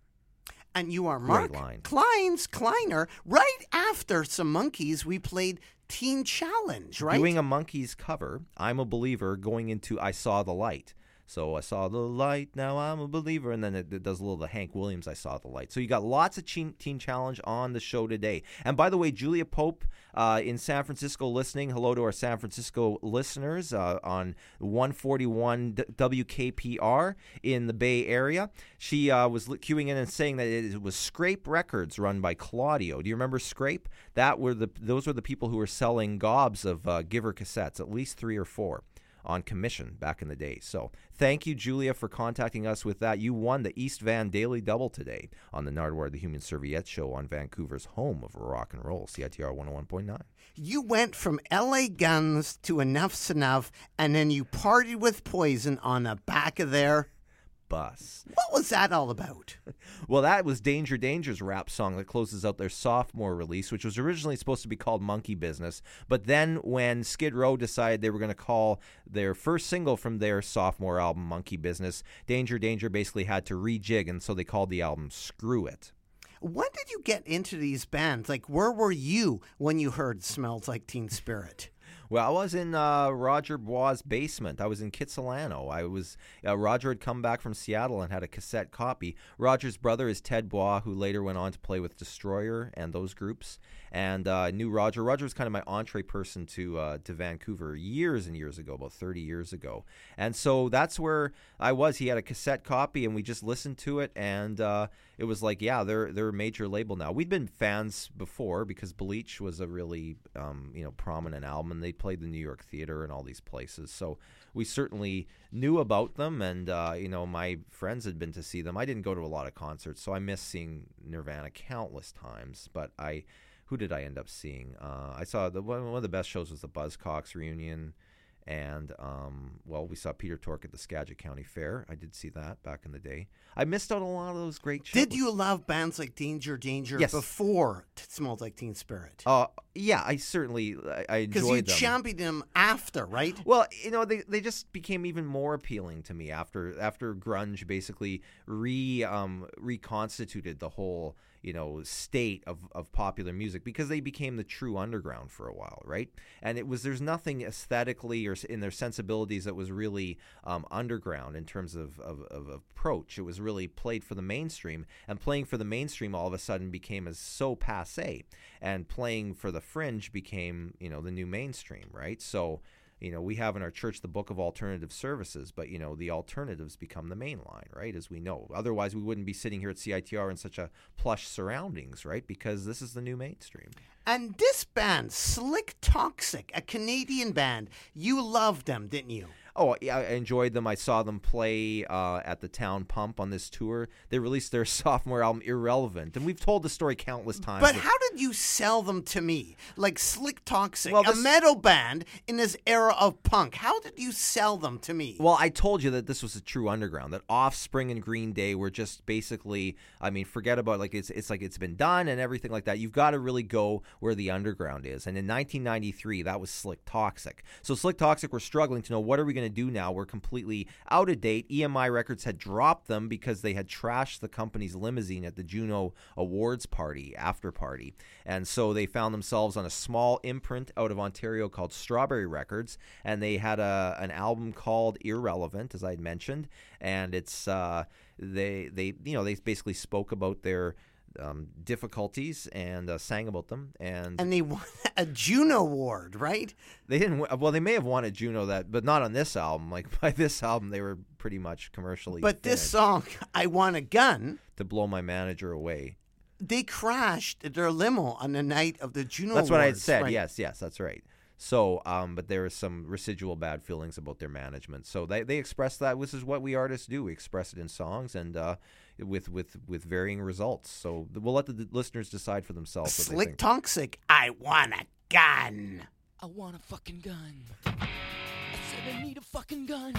And you are Mark. Klein's Kleiner. Right after some Monkees, we played Teen Challenge, right? Doing a Monkees cover, I'm a believer, going into I saw the light. So I saw the light, now I'm a believer, and then it, it does a little the Hank Williams I saw the light. So you got lots of teen, teen challenge on the show today. And by the way, Julia Pope uh, in San Francisco listening. Hello to our San Francisco listeners uh, on 141 D- WKPR in the Bay Area. She uh, was queuing in and saying that it was Scrape Records run by Claudio. Do you remember Scrape? That were the those were the people who were selling gobs of uh, Giver cassettes, at least three or four on commission back in the day. So thank you, Julia, for contacting us with that. You won the East Van Daily Double today on the Nardwuar the Human Serviette Show on Vancouver's home of rock and roll, CITR 101.9. You went from LA Guns to Enuff Z'Nuff, and then you partied with Poison on the back of their bus. What was that all about? (laughs) Well, that was Danger Danger's rap song that closes out their sophomore release, which was originally supposed to be called Monkey Business. But then when Skid Row decided they were going to call their first single from their sophomore album Monkey Business, Danger Danger basically had to rejig, and so they called the album Screw It. When did you get into these bands? Like, where were you when you heard Smells Like Teen Spirit? Well, I was in uh, Roger Bois' basement. I was in Kitsilano. I was uh, Roger had come back from Seattle and had a cassette copy. Roger's brother is Ted Bois, who later went on to play with Destroyer and those groups. And uh, I knew Roger. Roger was kind of my entree person to uh, to Vancouver years and years ago, about 30 years ago. And so that's where I was. He had a cassette copy, and we just listened to it, and uh, it was like, yeah, they're they're a major label now. We'd been fans before because Bleach was a really um, you know prominent album, and they played the New York Theater and all these places. So we certainly knew about them, and uh, you know my friends had been to see them. I didn't go to a lot of concerts, so I missed seeing Nirvana countless times. But I, who did I end up seeing? Uh, I saw the one, one of the best shows was the Buzzcocks reunion. And um, well, we saw Peter Tork at the Skagit County Fair. I did see that back in the day. I missed out on a lot of those great shows. Did you love bands like Danger Danger Yes. before T- Smells Like Teen Spirit? Uh, yeah, I certainly I, I Because you championed them after, right? Well, you know, they, they just became even more appealing to me after after grunge basically re um, reconstituted the whole you know state of, of popular music because they became the true underground for a while, right? And it was there's nothing aesthetically or in their sensibilities that was really um, underground in terms of, of, of approach. It was really played for the mainstream, and playing for the mainstream all of a sudden became as so passe, and playing for the fringe became you know the new mainstream, right? So you know, we have in our church the book of alternative services, but you know, the alternatives become the main line, right? As we know. Otherwise, we wouldn't be sitting here at CITR in such a plush surroundings, right? Because this is the new mainstream. And this band, Slik Toxik, a Canadian band, you loved them, didn't you? Oh, yeah, I enjoyed them. I saw them play uh, at the Town Pump on this tour. They released their (laughs) sophomore album, Irrelevant, and we've told the story countless times. But how did you sell them to me? Like Slik Toxik, Well, a metal band in this era of punk. How did you sell them to me? Well, I told you that this was a true underground. That Offspring and Green Day were just basically. I mean, forget about like it's it's like it's been done and everything like that. You've got to really go where the underground is. And in 1993, that was Slik Toxik. So Slik Toxik were struggling to know what are we going to do now. We're completely out of date. EMI Records had dropped them because they had trashed the company's limousine at the Juno Awards party after party, and so they found themselves on a small imprint out of Ontario called Strawberry Records, and they had a an album called Irrelevant, as I had mentioned, and it's uh, they they you know they basically spoke about their um, difficulties and uh, sang about them, and And they won (laughs) a Juno Award, right? they didn't. wi- Well, they may have won a Juno that, but not on this album. Like (laughs) by this album, they were pretty much commercially. But this song, I Want a Gun, to blow my manager away. they crashed their limo on the night of the Juno That's what I had said. right? Yes, yes, that's right. So, um, but there was some residual bad feelings about their management. So they, they expressed that. This is what we artists do. We express it in songs and uh, with with with varying results. So we'll let the d- listeners decide for themselves. Slick think. Toxic, I Want a Gun. I want a fucking gun. I said I need a fucking gun.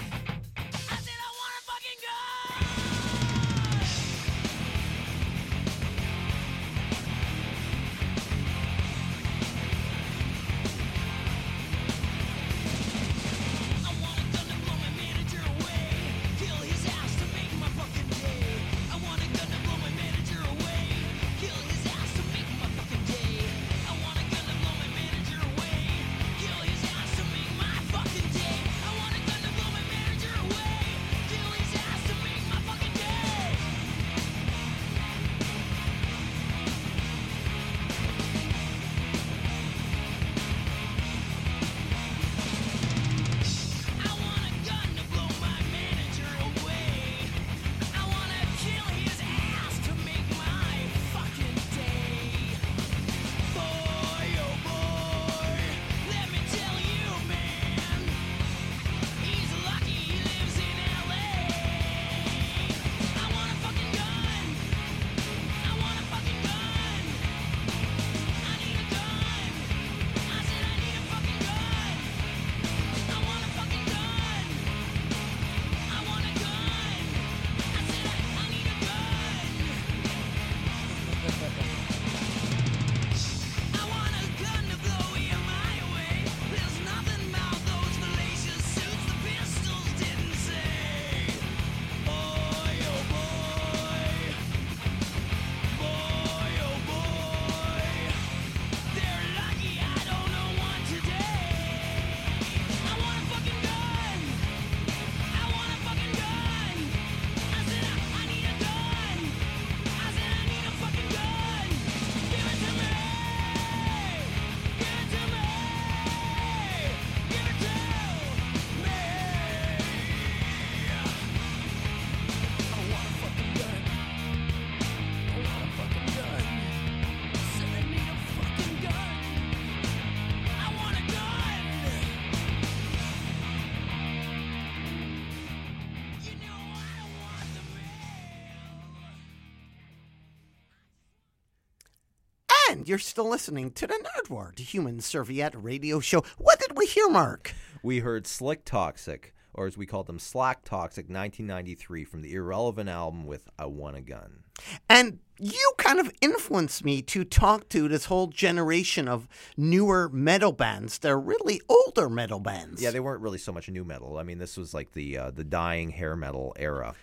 You're still listening to the Nardwuar, the Human Serviette radio show. What did we hear, Mark? We heard Slik Toxik, or as we called them, Slack Toxic, 1993, from the Irrelevant album with I Want a Gun. And you kind of influenced me to talk to this whole generation of newer metal bands. They're really older metal bands. Yeah, they weren't really so much new metal. I mean, this was like the uh, the dying hair metal era.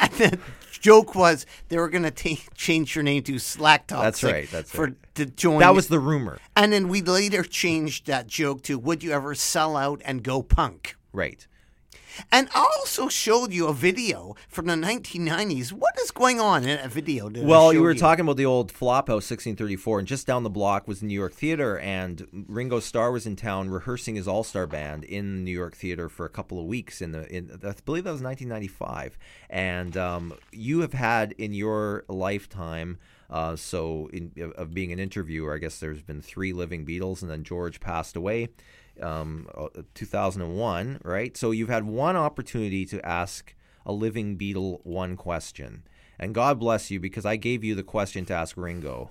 And (laughs) the joke was they were going to change your name to Slack Toxic. That's right, that's for right. to join. That was the rumor. And then we later changed that joke to "Would you ever sell out and go punk?" Right. And I also showed you a video from the 1990s. What is going on in that video? Well, you were talking about the old Flophouse 1634, and just down the block was the New York Theater, and Ringo Starr was in town rehearsing his All Star Band in the New York Theater for a couple of weeks. In the, in I believe that was 1995, and um, you have had in your lifetime. Uh, so, in, of being an interviewer, I guess there's been three living Beatles, and then George passed away, um, uh, 2001, right? So you've had one opportunity to ask a living Beatle one question. And God bless you because I gave you the question to ask Ringo,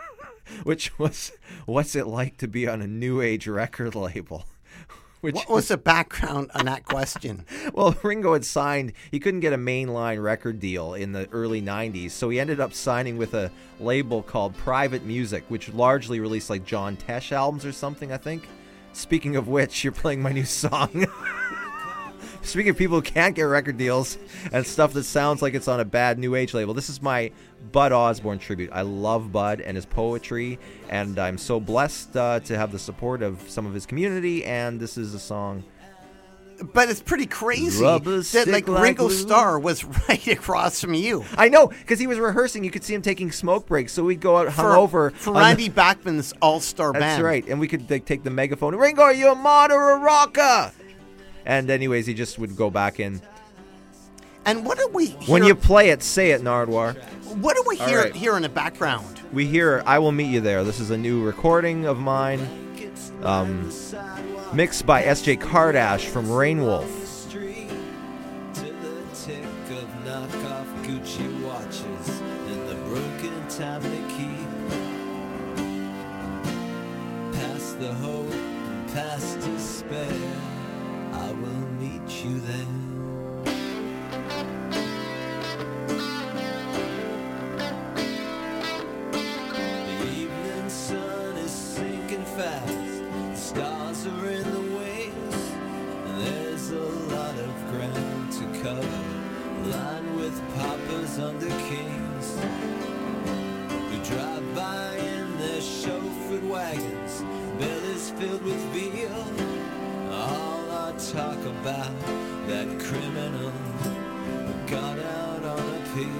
(laughs) which was, "What's it like to be on a new age record label?" (laughs) Which what was the background on that question? (laughs) well, Ringo had signed. He couldn't get a mainline record deal in the early '90s, so he ended up signing with a label called Private Music, which largely released like John Tesh albums or something, I think. Speaking of which, you're playing my new song. (laughs) Speaking of people who can't get record deals and stuff that sounds like it's on a bad new age label, this is my Bud Osborne tribute. I love Bud and his poetry, and I'm so blessed uh, to have the support of some of his community. And this is a song. But it's pretty crazy Rubber that like like Ringo glue. Starr was (laughs) right across from you. I know because he was rehearsing. You could see him taking smoke breaks, so we'd go out For- hungover for the- Randy Bachman's All Star Band. That's right, and we could like, take the megaphone. Ringo, are you a mod or a rocker? And anyways, he just would go back in. And what do we hear? When you play it, say it, Nardwuar. what do we hear right. here in the background? We hear "I Will Meet You There." This is a new recording of mine, um, mixed by S.J. Kardash from Rainwolf. Talk about that criminal who got out on appeal.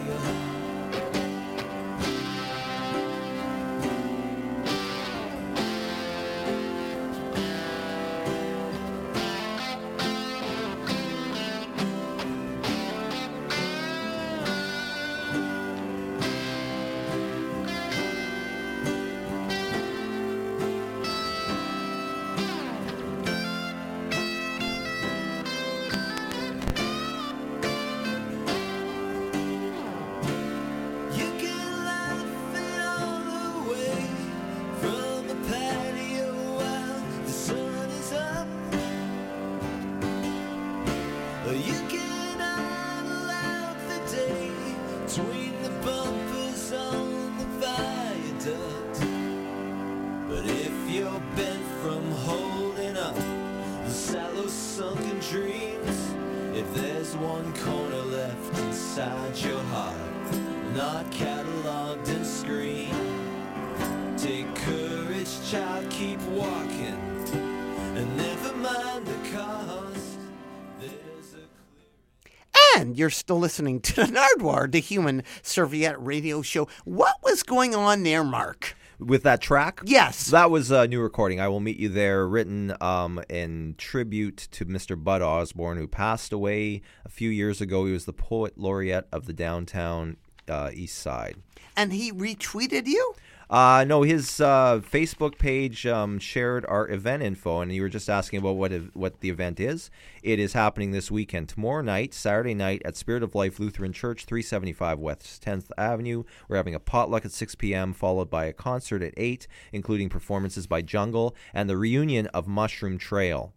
You're still listening to the (laughs) Nardwuar, the Human Serviette Radio Show. What was going on there, Mark? With that track? Yes. That was a new recording. I Will Meet You There, written um, in tribute to Mr. Bud Osborne, who passed away a few years ago. He was the poet laureate of the downtown uh, East Side. And he retweeted you? Uh, no, his uh, Facebook page um, shared our event info, and you were just asking about what ev- what the event is. It is happening this weekend, tomorrow night, Saturday night, at Spirit of Life Lutheran Church, 375 West 10th Avenue. We're having a potluck at 6 p.m., followed by a concert at 8, including performances by Jungle and the reunion of Mushroom Trail.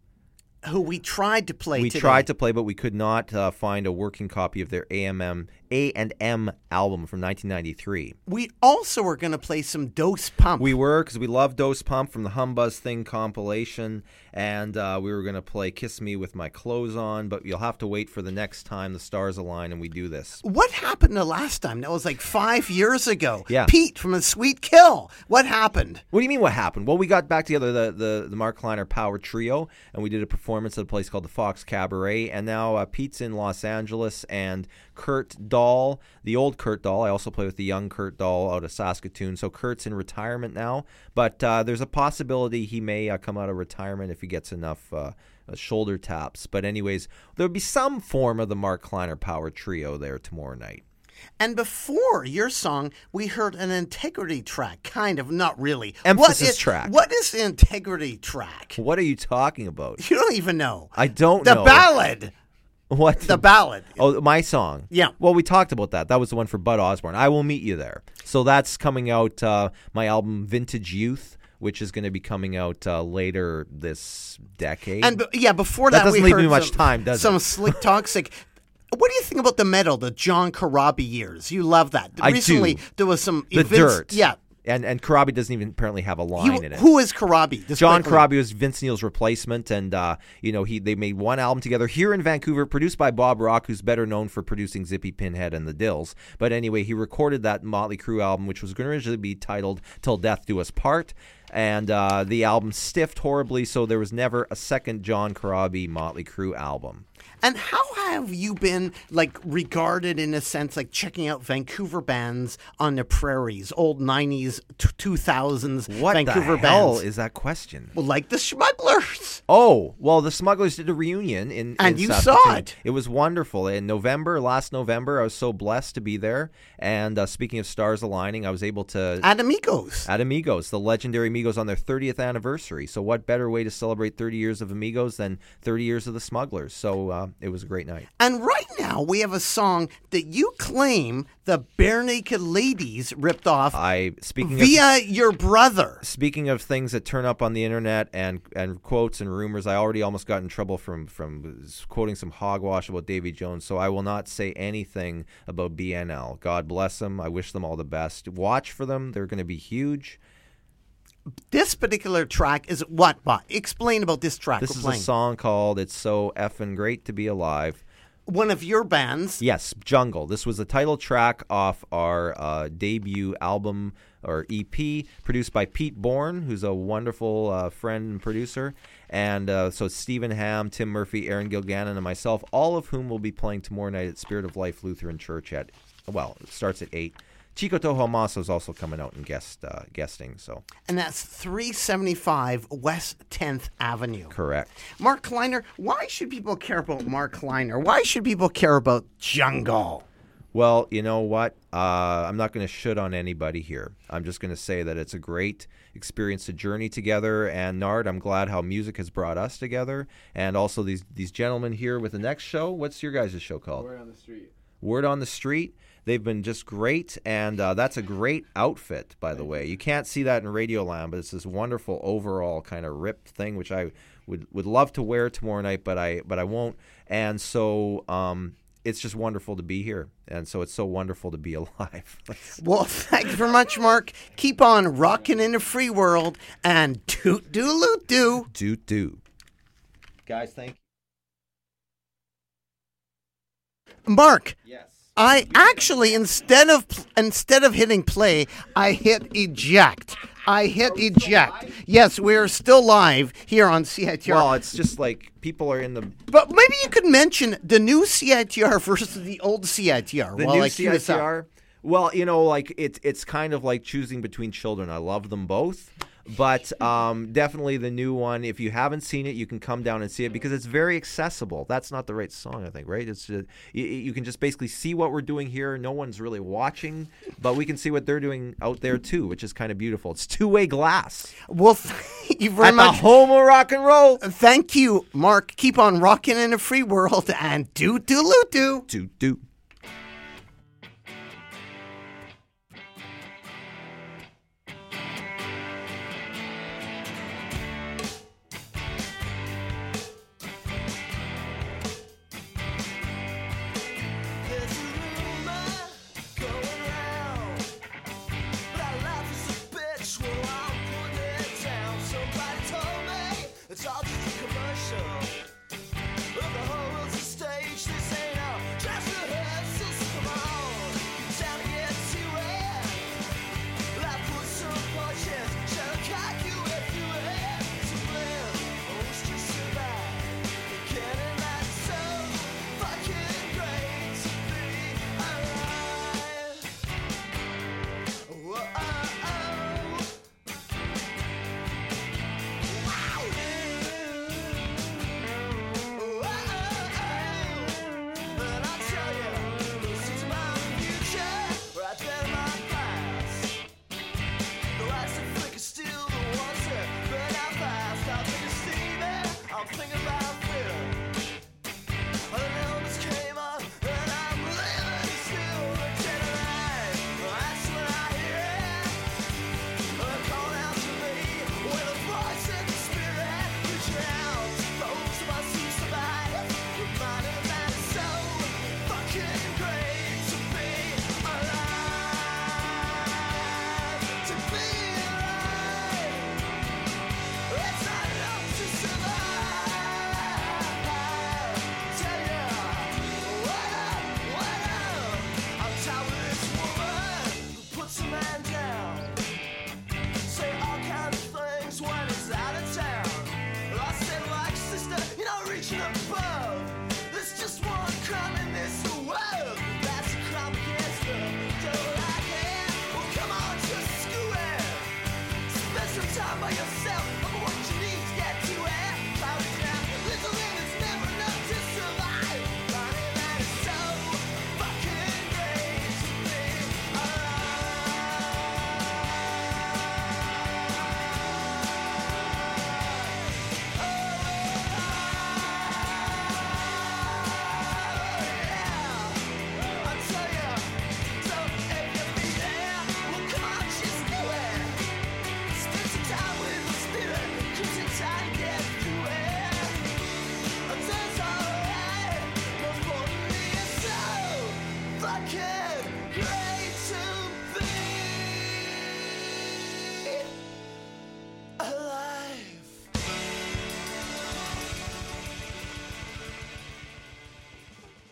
Who we tried to play we today. tried to play, but we could not uh, find a working copy of their AMM A and M album from 1993. We also were going to play some Dose Pump. We were because we love Dose Pump from the Humbuzz Thing compilation, and uh, we were going to play "Kiss Me with My Clothes On," but you'll have to wait for the next time the stars align and we do this. What happened the last time? That was like five years ago. Yeah. Pete from a Sweet Kill. What happened? What do you mean? What happened? Well, we got back together the the, the Mark Kleiner Power Trio, and we did a performance at a place called the Fox Cabaret. And now uh, Pete's in Los Angeles, and Kurt Dahl, the old Kurt Dahl. I also play with the young Kurt Dahl out of Saskatoon. So Kurt's in retirement now, but uh, there's a possibility he may uh, come out of retirement if he gets enough. Uh, uh, shoulder taps, but anyways, there'll be some form of the Mark Kleiner Power Trio there tomorrow night. And before your song, we heard an integrity track. Kind of, not really. Emphasis what is, track. What is the integrity track? What are you talking about? You don't even know. I don't The know. ballad. What? The ballad. Oh, my song. Yeah. Well, we talked about that. That was the one for Bud Osborne. I will meet you there. So that's coming out. Uh, my album Vintage Youth, which is going to be coming out uh, later this decade. And be- yeah, before that, that, doesn't we leave heard me much some, time, does some it? slick toxic. (laughs) What do you think about the metal, the John Corabi years? You love that. I Recently, do. there was some the dirt. Yeah. And and Corabi doesn't even apparently have a line He- in it. who is Corabi? John. Corabi was Vince Neil's replacement, and uh, you know he they made one album together here in Vancouver, produced by Bob Rock, who's better known for producing Zippy Pinhead and the Dils. But anyway, he recorded that Motley Crue album, which was going to originally be titled "Till Death Do Us Part." And uh, the album stiffed horribly, so there was never a second John Corabi Motley Crue album. And how have you been like regarded in a sense, like checking out Vancouver bands on the prairies, old '90s, two thousands What Vancouver the hell bands? is that question? well, like the Smugglers. Oh, well, the Smugglers did a reunion in And in you saw it. It was wonderful. In November, last November, I was so blessed to be there. And uh, speaking of stars aligning, I was able to At Amigos. at Amigos, the legendary Amigos on their 30th anniversary. So what better way to celebrate 30 years of Amigos than 30 years of the Smugglers? So uh, it was a great night. And right now we have a song that you claim the Barenaked Ladies ripped off I speaking of, via your brother. Speaking of things that turn up on the internet and and quotes and rumors, I already almost got in trouble from from quoting some hogwash about Davy Jones. So I will not say anything about BNL. God bless them. I wish them all the best. Watch for them. They're going to be huge. This particular track is what? Bob? Explain about this track. This is playing. a song called "It's So Effing Great to Be Alive." One of your bands. Yes, Jungle. This was the title track off our uh, debut album or EP, produced by Pete Bourne, who's a wonderful uh, friend and producer. And uh, so Stephen Hamm, Tim Murphy, Aaron Gilgannon, and myself, all of whom will be playing tomorrow night at Spirit of Life Lutheran Church at, well, it starts at 8. Chico Tohomaso is also coming out and guest uh, guesting, so And that's 375 West 10th Avenue. correct. Mark Kleiner, why should people care about Mark Kleiner? Why should people care about Jungle? Well, you know what? Uh, I'm not going to shit on anybody here. I'm just going to say that it's a great experience to journey together. And Nard, I'm glad how music has brought us together, and also these these gentlemen here with the next show. What's your guys' show called? Word on the street. Word on the Street. They've been just great, and uh, that's a great outfit, by the way. You can't see that in Radioland, but it's this wonderful overall kind of ripped thing, which I would would love to wear tomorrow night, but I but I won't. And so um, it's just wonderful to be here, and so it's so wonderful to be (laughs) alive. Well, thank you very much, Mark. Keep on rocking in the free world and toot doodle doo. Doot doo. Guys, thank Mark. Yes. I actually instead of instead of hitting play, I hit eject. I hit eject. Yes, we're still live here on CITR. Well, it's just like people are in the but maybe you could mention the new CITR (laughs) versus the old CITR. the new I queue this up. CITR. Well, you know, like it's it's kind of like choosing between children. I love them both, but um, definitely the new one. If you haven't seen it, you can come down and see it because it's very accessible. That's not the right song, I think. Right? It's uh, you, you can just basically see what we're doing here. No one's really watching, but we can see what they're doing out there too, which is kind of beautiful. It's two way glass. Well, (laughs) thank you very At much. the home of rock and roll. Thank you, Mark. Keep on rocking in a free world and do do do. Do do. Talk